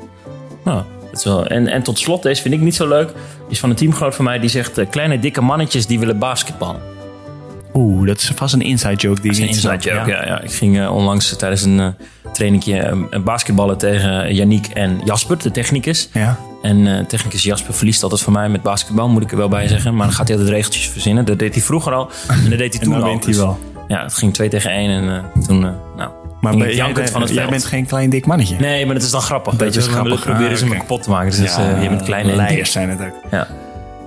Nou, dat is wel. En, en tot slot, deze vind ik niet zo leuk. Is van een teamgenoot van mij die zegt... eh, kleine dikke mannetjes die willen basketballen. Oeh, dat is vast een inside joke die Dat is een inside snap. joke. Ja. Ja, Ik ging eh, onlangs tijdens een trainingje eh, basketballen tegen Yannick en Jasper, de technicus. Ja. En eh, technicus Jasper verliest altijd van mij met basketbal, moet ik er wel bij zeggen. Maar dan gaat hij altijd regeltjes verzinnen. Dat deed hij vroeger al. En dat deed hij En toen dan al. wint hij Dus, wel. Ja, het ging 2 tegen 1 en eh, toen, eh, nou, Maar ben- jij, van het jij bent geen klein dik mannetje. Nee, maar dat is dan grappig. Je, is grappig. proberen Ah, ze me kapot te maken. Dus dat eh, je bent klein en dik. Leiers zijn het ook. Ja.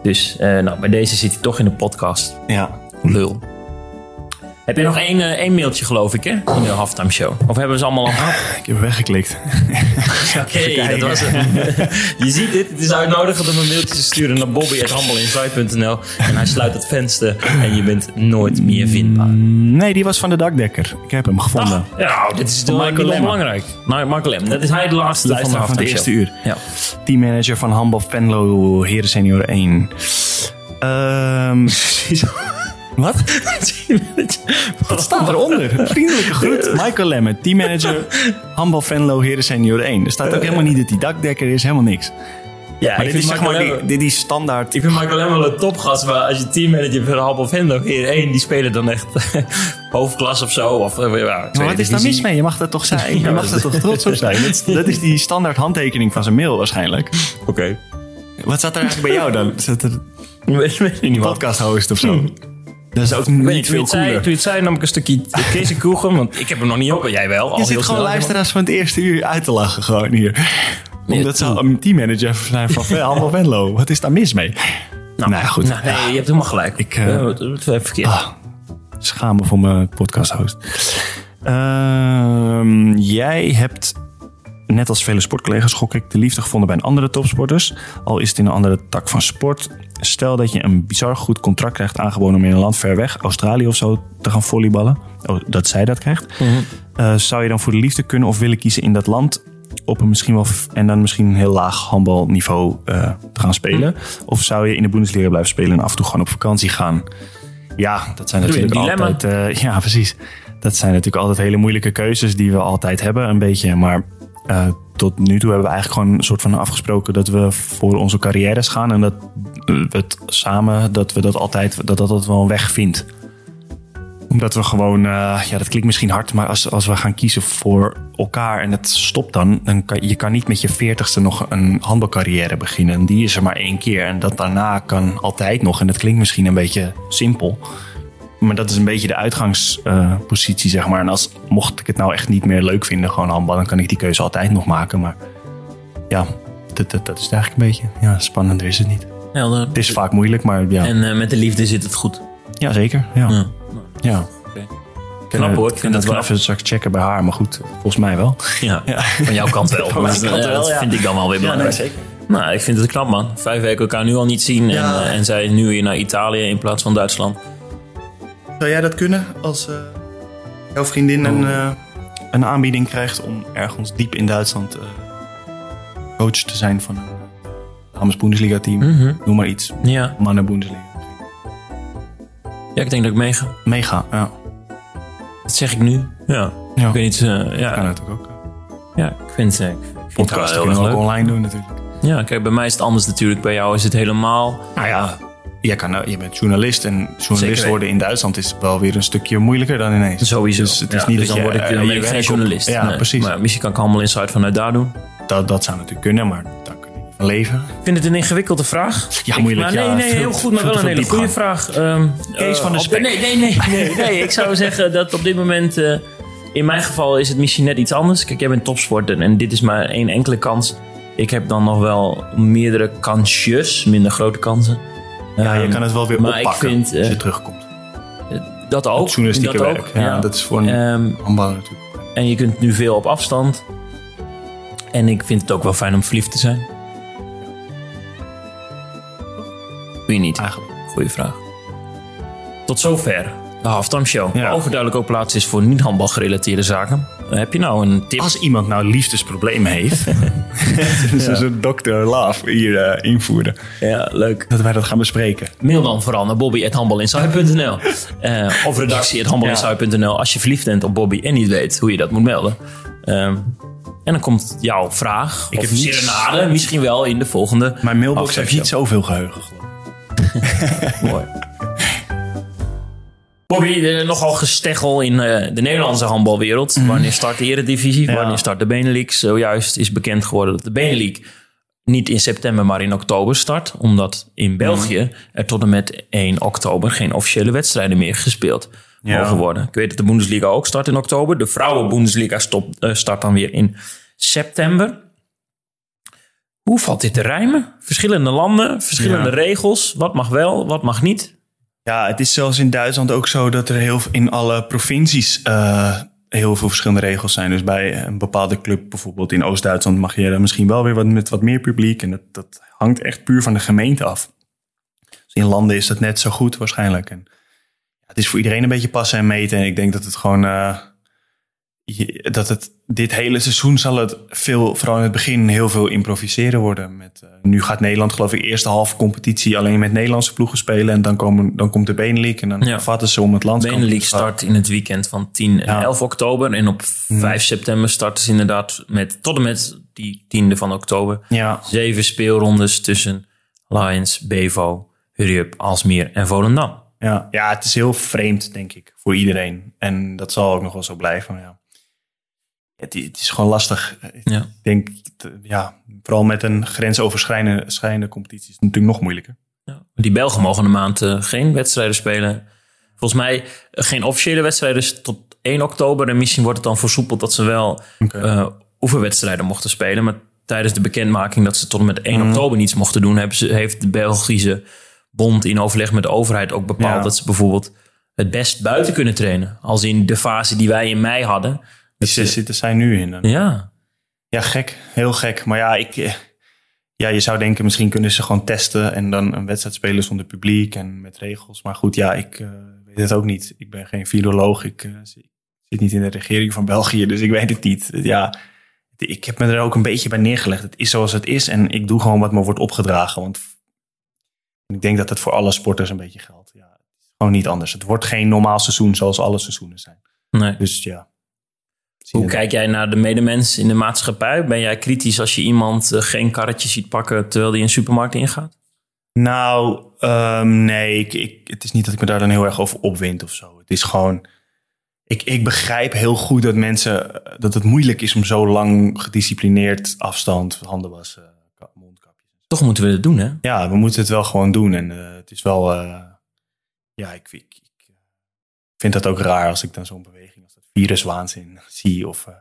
Dus nou, bij deze zit hij toch in de podcast. Ja. Lul. Heb je nog één, één mailtje, geloof ik, hè? In de halftime show. Of hebben we ze allemaal al gehad? <laughs> Ik heb hem weggeklikt. <laughs> Oké, dat was het. <laughs> Je ziet dit. Het is uitnodigend om een mailtje te sturen naar bobby.handelinside.nl en hij sluit het venster en je bent nooit meer vindbaar. Nee, die was van de dakdekker. Ik heb hem gevonden. Ja, nou, dit is wel Michael Lemmer. belangrijk. Nou, Michael Lem, dat is hij de laatste van de van het halftime eerste show. uur. Ja. Teammanager van Handbal Venlo, Heren Senior 1. Ehm wat? <laughs> Wat staat eronder? Vriendelijke groet. Michael Lemme, teammanager Handbal Venlo, Heren Senior 1. Er staat ook helemaal niet dat hij dakdekker is, helemaal niks. Ja, Maar dit is zeg maar die, dit is standaard. Ik vind Michael Lem wel een topgast, maar als je teammanager van Halp of Hendo hier één, die spelen dan echt <laughs> hoofdklas of zo. Of, eh, ja, Maar wat is daar mis mee? Je mag dat toch zijn? <laughs> Je mag dat er toch trots op zijn? Dat, is- dat is die standaard handtekening van zijn mail waarschijnlijk. Oké. Wat staat er eigenlijk bij jou dan? Zat er Ik weet, weet niet wat. podcast host of zo? Dat is ook weet niet veel het zei, cooler. toen je het zei, nam ik een stukje Kees Koegen, want ik heb hem nog niet op en jij wel. Al Je zit gewoon snel. luisteraars van het eerste uur uit te lachen gewoon hier. Omdat ze een teammanager zijn van Handel Venlo. Wat is daar mis mee? Nou, ja, goed. Nou, nee, je hebt helemaal gelijk. Ik, eh, Eh, even verkeerd. Ah, schaam me voor mijn podcast host. Ehm, jij hebt, net als vele sportcollega's, gok ik, de liefde gevonden bij een andere topsporters. Al is het in een andere tak van sport. Stel dat je een bizar goed contract krijgt aangeboden om in een land ver weg, Australië of zo, te gaan volleyballen. Oh, dat zij dat krijgt. Eh, zou je dan voor de liefde kunnen of willen kiezen in dat land? Op een misschien wel en dan misschien een heel laag handbalniveau eh, te gaan spelen? Of zou je in de Bundesliga blijven spelen en af en toe gewoon op vakantie gaan? Ja, dat zijn natuurlijk altijd. eh, <laughs> ja, precies. Dat zijn natuurlijk altijd hele moeilijke keuzes die we altijd hebben, een beetje. Maar eh, tot nu toe hebben we eigenlijk gewoon een soort van afgesproken dat we voor onze carrières gaan en dat we het samen, dat we dat altijd, dat dat, dat wel een weg vindt omdat we gewoon, eh, ja, dat klinkt misschien hard, maar als, als we gaan kiezen voor elkaar en het stopt dan, dan kan je kan niet met je veertigste nog een handbalcarrière beginnen. En die is er maar één keer. En dat daarna kan altijd nog. En dat klinkt misschien een beetje simpel. Maar dat is een beetje de uitgangspositie, zeg maar. En als mocht ik het nou echt niet meer leuk vinden, gewoon handbal, dan kan ik die keuze altijd nog maken. Maar ja, dat, dat, dat is het eigenlijk een beetje. Ja, spannender is het niet. Helder. Het is vaak moeilijk, maar ja, En eh, met de liefde zit het goed. ja zeker. Ja. Ja. ja. Oké. Knap hoor, ik vind dat wel even straks checken bij haar, maar goed, volgens mij wel. Ja. <laughs> Van jouw kant wel. <laughs> Kant eh, wel, dat vind ik dan wel weer belangrijk. zeker. Nou, ik vind het knap, man. Vijf weken elkaar nu al niet zien. En, eh, en zij nu weer naar Italië in plaats van Duitsland. Zou jij dat kunnen als eh, jouw vriendin een, eh, een aanbieding krijgt om ergens diep in Duitsland eh, coach te zijn van een dames Bundesliga team? Noem maar iets. Ja. Mannen Bundesliga. ja, ik denk dat ik meega. Mega, ja. Dat zeg ik nu. Ja. Ja. Ik weet niet. eh, Kan ja, natuurlijk ook. ja, ik vind, het Podcast kunnen we ook leuk. online doen natuurlijk. Ja, kijk, bij mij is het anders natuurlijk. Bij jou is het helemaal... Nou ja, jij kan, nou- je bent journalist en journalist worden in Duitsland is wel weer een stukje moeilijker dan ineens. Sowieso. Dus het is Ja, niet dus dat dan je, word ik, eh, dan ben je ik geen journalist. Ja, Nee. precies. Maar misschien kan ik allemaal inside vanuit daar doen. Dat, dat zou natuurlijk kunnen, maar daar kun je niet van leven. Ik vind het een ingewikkelde vraag. Ja, Ik- moeilijk, Maar nee, ja. nee, heel goed, maar wel een hele goede vraag. Ehm, Kees eh, van de Spek. Nee, nee, nee, nee, <laughs> nee. Ik zou zeggen dat op dit moment... eh, in mijn geval is het misschien net iets anders. Kijk, jij bent topsporter en dit is maar één enkele kans. Ik heb dan nog wel meerdere kansjes, minder grote kansen. Ja, je Ehm, kan het wel weer maar ik oppakken vind, eh, als je terugkomt. Dat ook. Het journalistieke dat werk. ook, ja, dat is voor een handballer natuurlijk. En je kunt nu veel op afstand. En ik vind het ook wel fijn om verliefd te zijn. Wie niet? Eigenlijk. Goeie vraag. Tot zover de Halftime Show. Ja. Overduidelijk ook plaats is voor niet-handbal gerelateerde zaken. Eh, heb je nou een tip? Als iemand nou liefdesproblemen heeft, <laughs> dus ja. een Dr. Love hier eh, invoeren, Ja, leuk. dat wij dat gaan bespreken. Mail dan vooral naar bobby.handbalinside.nl eh, Of redactie.handbalinside.nl als je verliefd bent op Bobby en niet weet hoe je dat moet melden. Ehm, en dan komt jouw vraag Ik of heb serenade misschien wel in de volgende Mijn mailbox heeft niet zoveel geheugen. <laughs> <laughs> Mooi. Bobby, nogal gesteggel in eh, de Nederlandse handbalwereld. Wanneer start de Eredivisie? Ja. Wanneer start de Benelux? Zojuist is bekend geworden dat de Benelux niet in september, maar in oktober start. Omdat in België er tot en met 1 oktober geen officiële wedstrijden meer gespeeld Ja. mogen worden. Ik weet dat de Bundesliga ook start in oktober. De vrouwen-Bundesliga eh, start dan weer in september. Hoe valt dit te rijmen? Verschillende landen, verschillende Ja. regels. Wat mag wel, wat mag niet? Ja, het is zelfs in Duitsland ook zo dat er heel, in alle provincies uh, heel veel verschillende regels zijn. Dus bij een bepaalde club, bijvoorbeeld in Oost-Duitsland, mag je misschien wel weer wat met wat meer publiek. En dat, dat hangt echt puur van de gemeente af. Dus in landen is dat net zo goed waarschijnlijk. En het is voor iedereen een beetje passen en meten. En ik denk dat het gewoon. Uh, dat het dit hele seizoen zal het veel, vooral in het begin, heel veel improviseren worden. Met, uh, nu gaat Nederland, geloof ik, eerste halve competitie alleen met Nederlandse ploegen spelen. En dan, komen, dan komt de Benelux en dan ja. vatten ze om het land. Benelux start in het weekend van 10 en ja. 11 oktober. En op 5 hmm. september starten ze inderdaad met, tot en met die tiende van oktober. Ja. Zeven speelrondes tussen Lions, Bevo, Hurriup, Alsmeer en Volendam. Ja. ja, het is heel vreemd, denk ik, voor iedereen. En dat zal ook nog wel zo blijven. Ja het, het is gewoon lastig. Ja. Ik denk, ja, vooral met een grensoverschrijdende competitie is het natuurlijk nog moeilijker. Ja. Die Belgen mogen een maand uh, geen wedstrijden spelen. Volgens mij uh, geen officiële wedstrijden tot 1 oktober. En misschien wordt het dan versoepeld dat ze wel okay. uh, oefenwedstrijden mochten spelen. Maar tijdens de bekendmaking dat ze tot en met 1 mm. oktober niets mochten doen, hebben ze, heeft de Belgische bond in overleg met de overheid ook bepaald ja. dat ze bijvoorbeeld het best buiten kunnen trainen. Als in de fase die wij in mei hadden. Dus ze zitten zij nu in. Ja. Ja, gek. Heel gek. Maar ja, ik, ja, je zou denken misschien kunnen ze gewoon testen en dan een wedstrijd spelen zonder publiek en met regels. Maar goed, ja, ik uh, weet het ook niet. Ik ben geen filoloog. Ik uh, zit niet in de regering van België, dus ik weet het niet. Ja, ik heb me er ook een beetje bij neergelegd. Het is zoals het is en ik doe gewoon wat me wordt opgedragen. Want ik denk dat het voor alle sporters een beetje geldt. Ja, het is gewoon niet anders. Het wordt geen normaal seizoen zoals alle seizoenen zijn. Nee. Dus ja. Hoe kijk jij naar de medemens in de maatschappij? Ben jij kritisch als je iemand uh, geen karretje ziet pakken terwijl die een supermarkt ingaat? Nou, um, nee. Ik, ik, het is niet dat ik me daar dan heel erg over opwind of zo. Het is gewoon. Ik, ik begrijp heel goed dat mensen. dat het moeilijk is om zo lang gedisciplineerd afstand, handen wassen, mondkapjes. Toch moeten we het doen, hè? Ja, we moeten het wel gewoon doen. En uh, het is wel. Uh, ja, ik, ik, ik vind dat ook raar als ik dan zo'n beweging viruswaanzin zie. Of, uh,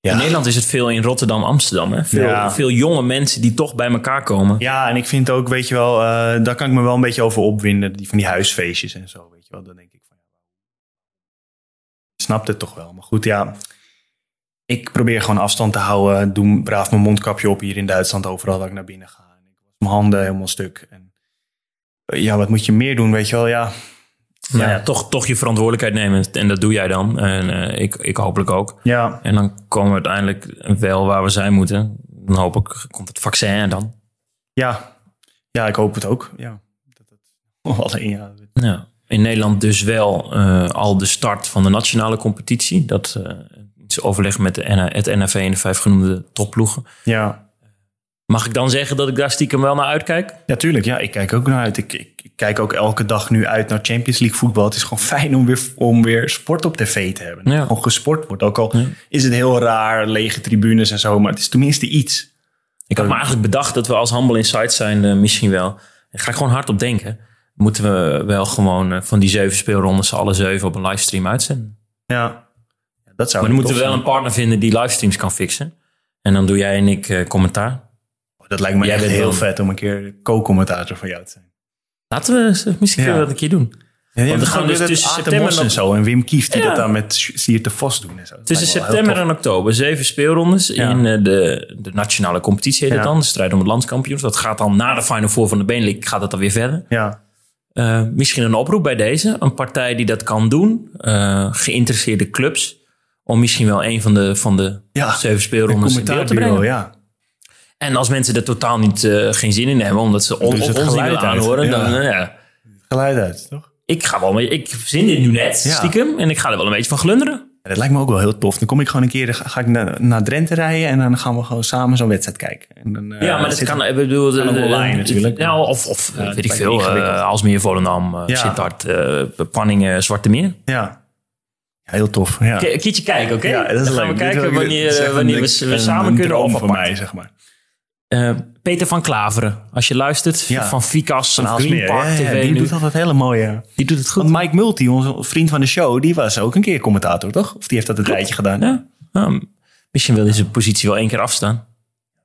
ja. In Nederland is het veel in Rotterdam, Amsterdam. Hè? Veel, ja. veel jonge mensen die toch bij elkaar komen. Ja, en ik vind ook, weet je wel, uh, daar kan ik me wel een beetje over opwinden. Die, van die huisfeestjes en zo, weet je wel. Dan denk ik van, ja, ik snap het toch wel. Maar goed, ja, ik probeer gewoon afstand te houden. Doe braaf mijn mondkapje op hier in Duitsland, overal dat ik naar binnen ga. En ik was mijn handen helemaal stuk. En ja, wat moet je meer doen, weet je wel? Ja, nou ja, toch, toch je verantwoordelijkheid nemen. En dat doe jij dan. En uh, ik, ik hopelijk ook. Ja. En dan komen we uiteindelijk wel waar we zijn moeten. Dan hoop ik, komt het vaccin dan. Ja, ja ik hoop het ook. Ja. Dat het <laughs> alleen, ja. ja. In Nederland dus wel uh, al de start van de nationale competitie. Dat uh, is overleg met de, het NAV en de vijf genoemde topploegen. Ja. Mag ik dan zeggen dat ik daar stiekem wel naar uitkijk? Natuurlijk, ja, ik kijk ook naar uit. Ik, ik, ik, kijk ook elke dag nu uit naar Champions League voetbal. Het is gewoon fijn om weer, om weer sport op tv te hebben. Ja. Gewoon gesport wordt. Ook al ja. is het heel raar, lege tribunes en zo, maar het is tenminste iets. Ik had me eigenlijk bedacht dat we als Humble Insight zijn uh, misschien wel. Daar ga ik gewoon hard op denken. Moeten we wel gewoon uh, van die zeven speelrondes alle zeven op een livestream uitzenden. Ja, dat zou Maar dan moeten we wel een partner vinden die livestreams kan fixen. En dan doe jij en ik uh, commentaar. Dat lijkt me Jij echt heel dan... vet om een keer co-commentator van jou te zijn. Laten we misschien ja. dat een keer doen. Ja, Want we gaan dus tussen september en zo. En Wim Kieft die ja. dat dan met Sier te Vos doen. En zo. Tussen september en oktober. Zeven speelrondes ja. in de, de nationale competitie heet het dan. De strijd om het landskampioenschap. Dat gaat dan na de Final Four van de Benelink gaat het dan weer verder. Ja. Uh, misschien een oproep bij deze. Een partij die dat kan doen. Uh, geïnteresseerde clubs. Om misschien wel een van de, van de zeven speelrondes in beeld te brengen. Ja. En als mensen er totaal niet uh, geen zin in hebben, omdat ze on, dus ons niet aanhoren, ja. dan uh, ja. Geluid uit, toch? Ik ga wel, ik zin dit nu net, ja. stiekem, en ik ga er wel een beetje van glunderen. Ja, dat lijkt me ook wel heel tof. Dan kom ik gewoon een keer, ga ik naar, naar Drenthe rijden en dan gaan we gewoon samen zo'n wedstrijd kijken. En dan, uh, ja, maar dat kan, ik bedoel, de, online natuurlijk. Ja, of, of weet ik veel, Alsmeer, Volendam, uh, Sittard, Panningen, Zwarte Meer. Ja. Heel tof. Ja. Een keertje kijken, oké? Okay? Ja, dat is dan leuk. gaan we kijken wanneer, wanneer we, we samen kunnen of voor mij, zeg maar. Uh, Peter van Klaveren, als je luistert, ja. van Vicas of Green Park ja, TV. Ja, die nu. doet altijd hele mooie... Die doet het goed. Want Mike Multi, onze vriend van de show, die was ook een keer commentator, toch? Of die heeft dat een tijdje gedaan? Ja. Nou, misschien wil hij zijn positie wel één keer afstaan.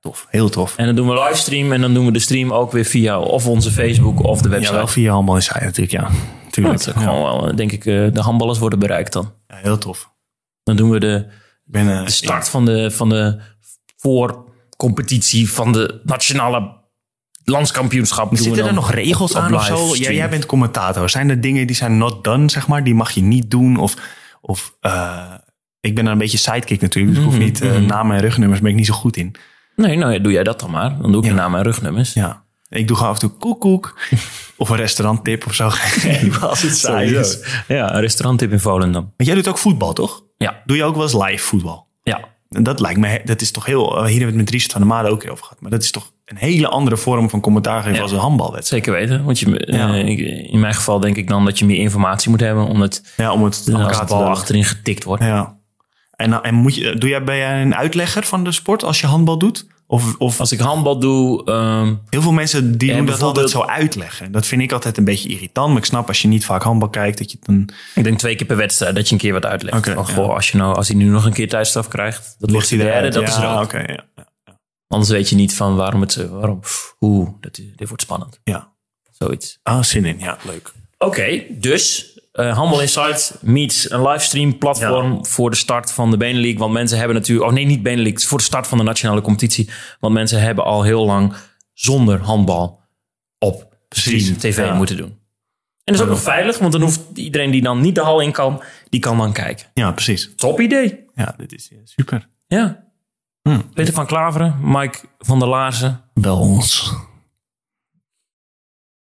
Tof, heel tof. En dan doen we livestream en dan doen we de stream ook weer via of onze Facebook of de website. Ja, wel via handbal Inside natuurlijk, ja. Tuurlijk. dat is gewoon wel, denk ik, eh, de handballers worden bereikt dan. Ja, heel tof. Dan doen we de, ben, eh, de start van de, van de voorcompetitie van de nationale landskampioenschap. doen Zitten er dan nog regels aan of zo? Jij bent commentator. Zijn er dingen die zijn not done, zeg maar? Die mag je niet doen? Of, of eh, ik ben dan een beetje sidekick natuurlijk. Dus ik hoef niet eh, namen en rugnummers. ben ik niet zo goed in. Nee, nou ja, doe jij dat dan maar. Dan doe ik Ja. je naam en rugnummers. Ja. Ik doe gewoon af en toe koek koek. <laughs> of een restauranttip of zo. <laughs> als het saai is. Ja, een restauranttip in Volendam. Want jij doet ook voetbal, toch? Ja, Doe je ook wel eens live voetbal? ja. En dat lijkt me, dat is toch heel, hier hebben we het met Richard van der Made ook heel over gehad. Maar dat is toch een hele andere vorm van commentaar geven Ja. als een handbalwedstrijd. zeker weten. Want je, eh, Ja. in mijn geval denk ik dan dat je meer informatie moet hebben. Ja, om het aan als elkaar de bal achterin getikt wordt. Ja. En, en moet je, doe jij, ben jij een uitlegger van de sport als je handbal doet? Of, of Als ik handbal doe, ehm, heel veel mensen die doen dat altijd zo uitleggen. Dat vind ik altijd een beetje irritant. Maar ik snap als je niet vaak handbal kijkt, dat je dan... ik denk twee keer per wedstrijd dat je een keer wat uitlegt. Ja. goh, als, je nou, als hij nu nog een keer tijdstraf krijgt, dat ligt hij derde, dat is rood. oké, ja. Anders weet je niet van waarom het, waarom, oeh, dat, dit wordt spannend. ja. Zoiets. Ah, zin in. Ja, leuk. Oké, dus eh Handbal Insight meets een livestream platform voor de start van de Benelink. Want mensen hebben natuurlijk, oh nee, niet Benelink, voor de start van de nationale competitie. Want mensen hebben al heel lang zonder handbal op Precies, tv ja. moeten doen. En dat is ook nog veilig, want dan hoeft iedereen die dan niet de hal in kan, die kan dan kijken. Ja, precies. Top idee. Ja, dit is eh, super. Ja. Hm. Peter van Klaveren, Mike van der Laarzen, Bel ons.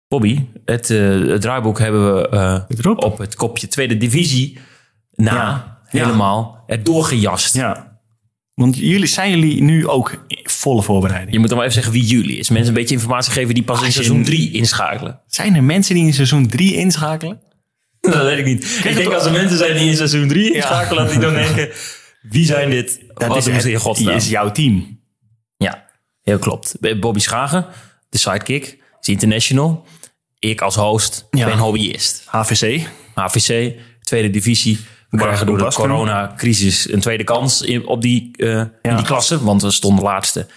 Bobby. Het, eh, het draaiboek hebben we eh, op het kopje tweede divisie na Ja. helemaal erdoor gejast. Ja. Want jullie, zijn jullie nu ook volle voorbereiding? Je moet dan maar even zeggen wie jullie is. Mensen een beetje informatie geven die pas in seizoen 3 inschakelen. Zijn er mensen die in seizoen 3 inschakelen? <laughs> Dat weet ik niet. Ik denk als er mensen zijn die in seizoen 3 inschakelen, dat die dan <laughs> denken, wie zijn dit? Wat doen ze in godsnaam? is jouw team. Ja, heel klopt. Bobby Schagen, de sidekick, is international. Ik als host Ja. ben hobbyist. HVC. HVC, tweede divisie. We krijgen door de coronacrisis een tweede kans in, op die, eh, in die klasse. Want we stonden laatste.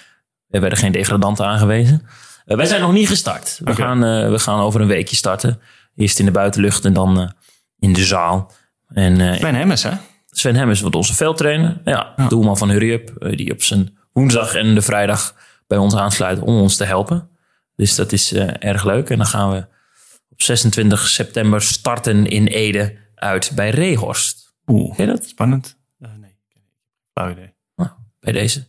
Er werden geen degradanten aangewezen. Eh, wij zijn nog niet gestart. We, gaan, eh, we gaan over een weekje starten. Eerst in de buitenlucht en dan in de zaal. En Ben Hemmers, hè? Sven Hemmers wordt onze veldtrainer. Ja, doelman van Hurry Up. die op zijn woensdag en de vrijdag bij ons aansluit om ons te helpen. Dus dat is eh, erg leuk. En dan gaan we op 26 september starten in Ede uit bij Rehorst. Oeh, Ken je dat? spannend. Eh, nee, flauw idee. Nou, bij deze.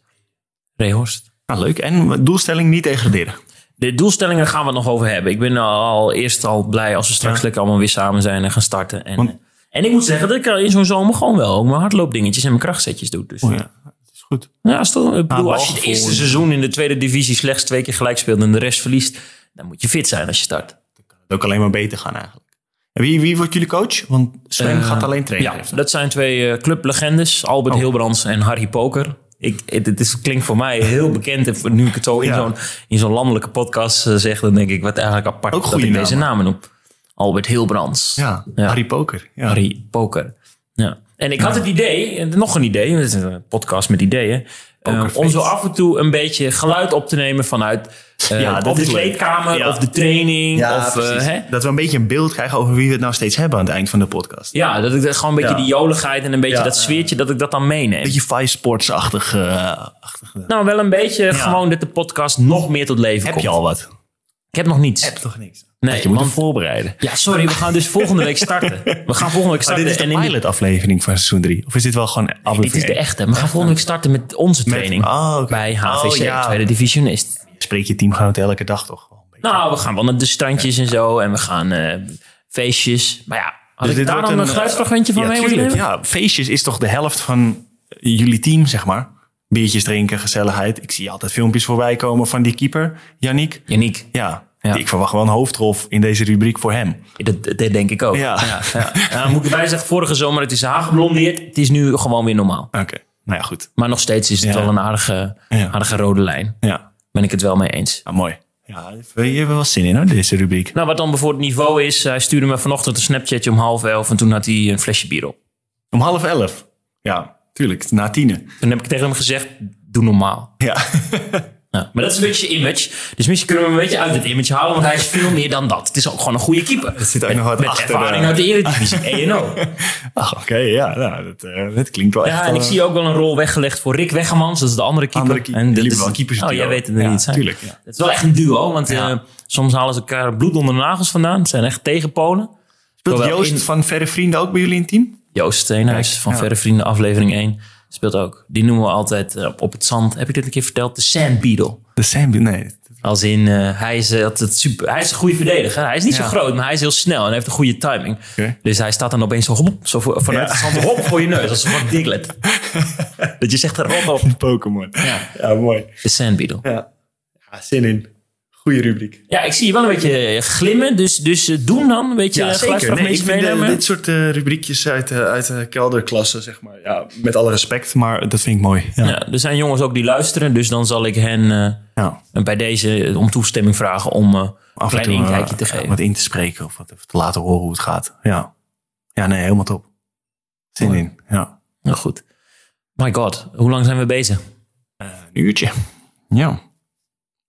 Rehorst. Nou, leuk. En doelstelling niet degraderen. De doelstellingen gaan we het nog over hebben. Ik ben al eerst al blij als we straks Ja. lekker allemaal weer samen zijn en gaan starten. En, Want- en ik moet zeggen dat ik in zo'n zomer gewoon wel ook mijn hardloopdingetjes en mijn krachtzetjes doe. Dus Oeh, ja, goed. Ja, ik bedoel, als je het eerste seizoen in de tweede divisie slechts twee keer gelijk speelt en de rest verliest, dan moet je fit zijn als je start. Het ook alleen maar beter gaan eigenlijk. En wie, wie wordt jullie coach? Want Sven Eh, gaat alleen trainen. Ja, dat zijn twee eh, clublegendes, Albert Oh. Hilbrands en Harry Poker. Ik, het, het is, klinkt voor mij heel bekend. En nu ik het zo in Ja. zo'n landelijke podcast eh, zeg, dan denk ik wat eigenlijk apart Ook dat ik deze namen. namen noem. Albert Hilbrands. Ja, Ja. Harry Poker. Ja. Harry Poker. Ja. En ik had het idee, en nog een idee, het is een podcast met ideeën, eh, om zo af en toe een beetje geluid op te nemen vanuit eh, Ja, dat of de kleedkamer Ja. of de training. Ja, of, eh, hè? Dat we een beetje een beeld krijgen over wie we het nou steeds hebben aan het eind van de podcast. ja, dat ik dat gewoon een beetje Ja. die joligheid en een beetje Ja. dat sfeertje, dat ik dat dan meeneem. Beetje Vice Sports-achtig. achtig. Nou, wel een beetje gewoon dat de podcast nog meer tot leven Heb komt. je al wat? Ik heb nog niets. Heb toch niks? Nee, je moet want- er voorbereiden. Ja, sorry, we gaan dus volgende week starten. We gaan volgende week Maar starten. dit is de en pilot-aflevering van seizoen 3? Of is dit wel gewoon aflevering dit is de echte. We gaan volgende week starten met onze training. Oh. Bij HVC, Oh, ja. tweede divisionist. Spreek je teamgenoten elke dag toch? Wel een beetje. Nou, we gaan wel naar de strandjes en zo. En we gaan eh, feestjes. Maar ja, had Dus ik dit daar dan een, een, geluidsfragmentje van ja, mee? Ja, feestjes is toch de helft van jullie team, zeg maar. Biertjes drinken, gezelligheid. Ik zie altijd filmpjes voorbij komen van die keeper, Yannick. Yannick, Ja, Ja. ik verwacht wel een hoofdrol in deze rubriek voor hem. dat, dat denk ik ook. Ja. Ja, ja. <laughs> Moet ik erbij zeggen, vorige zomer het is haar geblondeerd. Het is nu gewoon weer normaal. Oké, nou ja, goed. Maar nog steeds is het wel een aardige, aardige rode lijn. Ja, Ben ik het wel mee eens. nou, mooi. Ja, je hebt er wel zin in hoor, deze rubriek. Nou, wat dan bijvoorbeeld het niveau is. Hij stuurde me vanochtend een Snapchatje om half elf. En toen had hij een flesje bier op. Om half elf. Ja, tuurlijk, na tienen. Toen heb ik tegen hem gezegd, doe normaal. Ja, <laughs> Ja, maar dat is een beetje image. Dus misschien kunnen we hem een beetje uit het image halen, want hij is veel meer dan dat. Het is ook gewoon een goede keeper. Er zit ook nog wat met achter, ervaring eh. uit de Eredivisie, ENO. Ach, <laughs> oké, ja, nou, dat, eh, dat klinkt wel echt... Ja, en ik eh, zie ook wel een rol weggelegd voor Rick Weggemans. Dat is de andere keeper. Andere keeper. En dit is keepersduo. Oh, jij weet het er Ja, niet. zijn. tuurlijk, ja. Het is wel echt een duo, want Ja. eh, soms halen ze elkaar bloed onder de nagels vandaan. Het zijn echt tegenpolen. Speelt Joost in- van Verre Vrienden ook bij jullie in team? Joost Steenhuis van. Verre Vrienden, aflevering 1, speelt ook. Die noemen we altijd eh, op het zand. Heb ik dit een keer verteld? De Sand Beetle. De Sam, nee. Als in, eh, hij, is, eh, altijd super, hij is een goede verdediger. Hij is niet zo groot, maar hij is heel snel en heeft een goede timing. Dus hij staat dan opeens zo, hop, zo voor- vanuit Ja. het zand hop voor je neus. Als een soort Diglett. <laughs> dat je zegt, rot op. Pokémon. Ja, Ja, mooi. de Sand Beetle. Ja. ja, zin in. Rubriek. Ja, ik zie je wel een beetje eh, glimmen. Dus, dus eh, doen dan een beetje Ja, zeker. Nee, ik vind eh, dit soort rubriekjes uit, uit de kelderklasse, zeg maar. Ja, met alle respect, maar dat vind ik mooi. Ja. Ja, er zijn jongens ook die luisteren. Dus dan zal ik hen eh, Ja. bij deze om toestemming vragen om een Af en klein toe inkijkje te geven. wat in te spreken of wat te laten horen hoe het gaat. Ja, ja nee, helemaal top. Zin Mooi. in. Ja. Nou goed. My god, hoe lang zijn we bezig? een uurtje. Ja.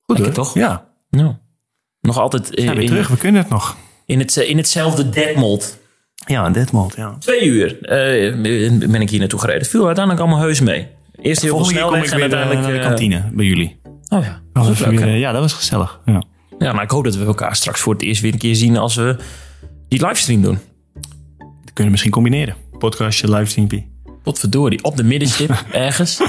Goed Lekker toch? Ja, Nou, nog altijd eh, zijn we in, terug. We kunnen het nog. in, het, in hetzelfde deadmold. Ja, een deadmold, ja. Twee uur eh, ben ik hier naartoe gereden. Het viel uiteindelijk allemaal heus mee. Eerst heel veel snelweg ik en weer eh, uiteindelijk... naar de eh, kantine bij jullie. Oh ja, Dat dat was leuk. weer, ja, dat was gezellig. Ja. Ja, maar ik hoop dat we elkaar straks voor het eerst weer een keer zien als we die livestream doen. Dat kunnen we misschien combineren. Podcastje, livestreampie. Potverdorie, op de middenstip <laughs> ergens.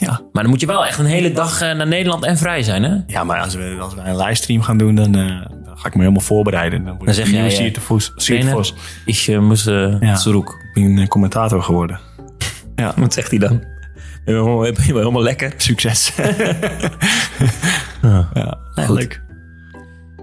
Ja. Maar dan moet je wel echt een hele dag eh, naar Nederland en vrij zijn, hè? Ja, maar als we, als we een livestream gaan doen, dan, eh, dan ga ik me helemaal voorbereiden. Dan, Dan zeg jij, nieuwe eh? Vos. Ik moest uh, Ja. Zuruk. Ik ben een commentator geworden. Ja, <laughs> Wat zegt hij dan? <laughs> Ben je helemaal, <laughs> ben je helemaal lekker? succes. ja, goed. leuk.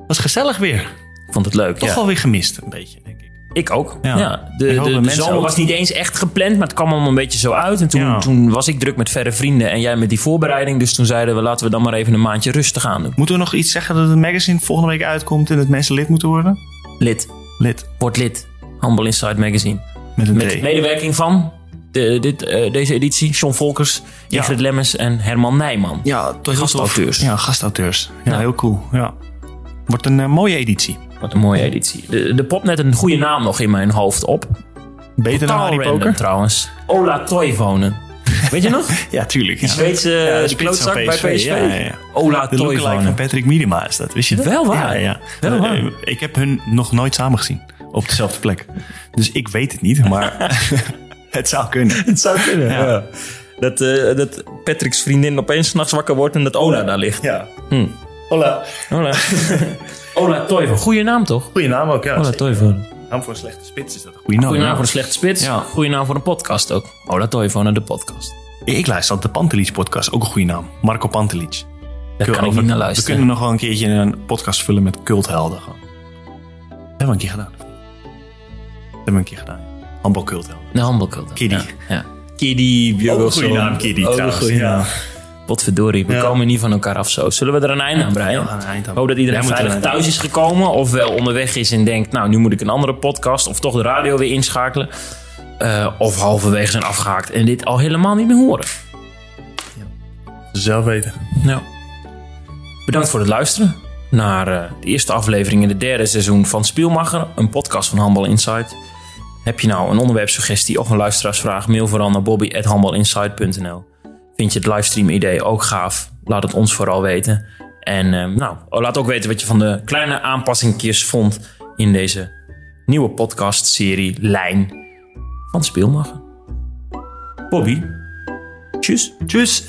Was gezellig weer. Ik vond het leuk, Toch ja. wel weer gemist, een beetje, denk ik. Ik ook. Ja. Ja. De, Ik de, zomer was niet eens echt gepland, maar het kwam allemaal een beetje zo uit. En toen, Ja. toen was ik druk met verre vrienden en jij met die voorbereiding. Dus toen zeiden we, laten we dan maar even een maandje rustig aan doen. Moeten we nog iets zeggen dat het magazine volgende week uitkomt en dat mensen lid moeten worden? Lid. Lid. Word lid. Humble Inside Magazine. Met een Met medewerking van de, dit, eh, deze editie. John Volkers, Ingrid Lemmens en Herman Nijman. Ja. Gastauteurs. Ja, gastauteurs. Ja, Ja. heel cool. Ja. Wordt een eh, mooie editie. Wat een mooie editie. De, popt net een goede naam nog in mijn hoofd op. Beter dan Harry Poker? trouwens. Ola Toivonen. Weet je nog? <laughs> Ja, tuurlijk. Die. Zweedse Ja, de klootzak bij PSV. Ja, ja, ja. Ola De van. Patrick Miedema is dat, wist je? Wel waar. Ja, ja. Wel Eh, waar. eh, Ik heb hun nog nooit samen gezien. Op dezelfde plek. Dus ik weet het niet, maar <laughs> <laughs> het zou kunnen. Het zou kunnen, Ja. Dat, eh, dat Patrick's vriendin opeens s'nachts wakker wordt en dat Ola daar ligt. Ja. Hm. Hola. Ola. Ola Toivonen. Goeie naam toch? Goeie naam ook, ja. Ola. Toivonen. Naam voor een slechte spits is dat een goede naam. Goeie naam voor een slechte spits. Ja. Goeie naam voor een podcast ook. Ola Toivonen, de podcast. Ik luister altijd de Pantelic podcast, ook een goede naam. Marco Pantelic. Daar kan ik Over- niet naar We luisteren. kunnen nog wel een keertje een podcast vullen met culthelden. gewoon. Hebben we een keer gedaan. Hebben we een keer gedaan. Handbal culthelden. De handbalcult. Kiddy. Ja. ja. Kiddy, Ook een goede naam, Kiddy, trouwens. goede Ja. naam. Potverdorie, we Ja. komen niet van elkaar af zo. Zullen we er een einde aan breien? Ja, een eind aan. Hoop dat iedereen er veilig eind thuis is gekomen. Of wel onderweg is en denkt, nou, nu moet ik een andere podcast. Of toch de radio weer inschakelen. Eh, of halverwege zijn afgehaakt en dit al helemaal niet meer horen. Zelf weten. Nou, bedankt voor het luisteren naar eh, de eerste aflevering in het derde seizoen van Spielmacher. Een podcast van Handbal Insight. Heb je nou een onderwerpsuggestie of een luisteraarsvraag? Mail vooral naar bobby.handbalinsight.nl Vind je het livestream idee ook gaaf? Laat het ons vooral weten. En eh, nou, laat ook weten wat je van de kleine aanpassingjes vond in deze nieuwe podcastserie Lijn van Spielmacher. Bobby, tjus. Tjus.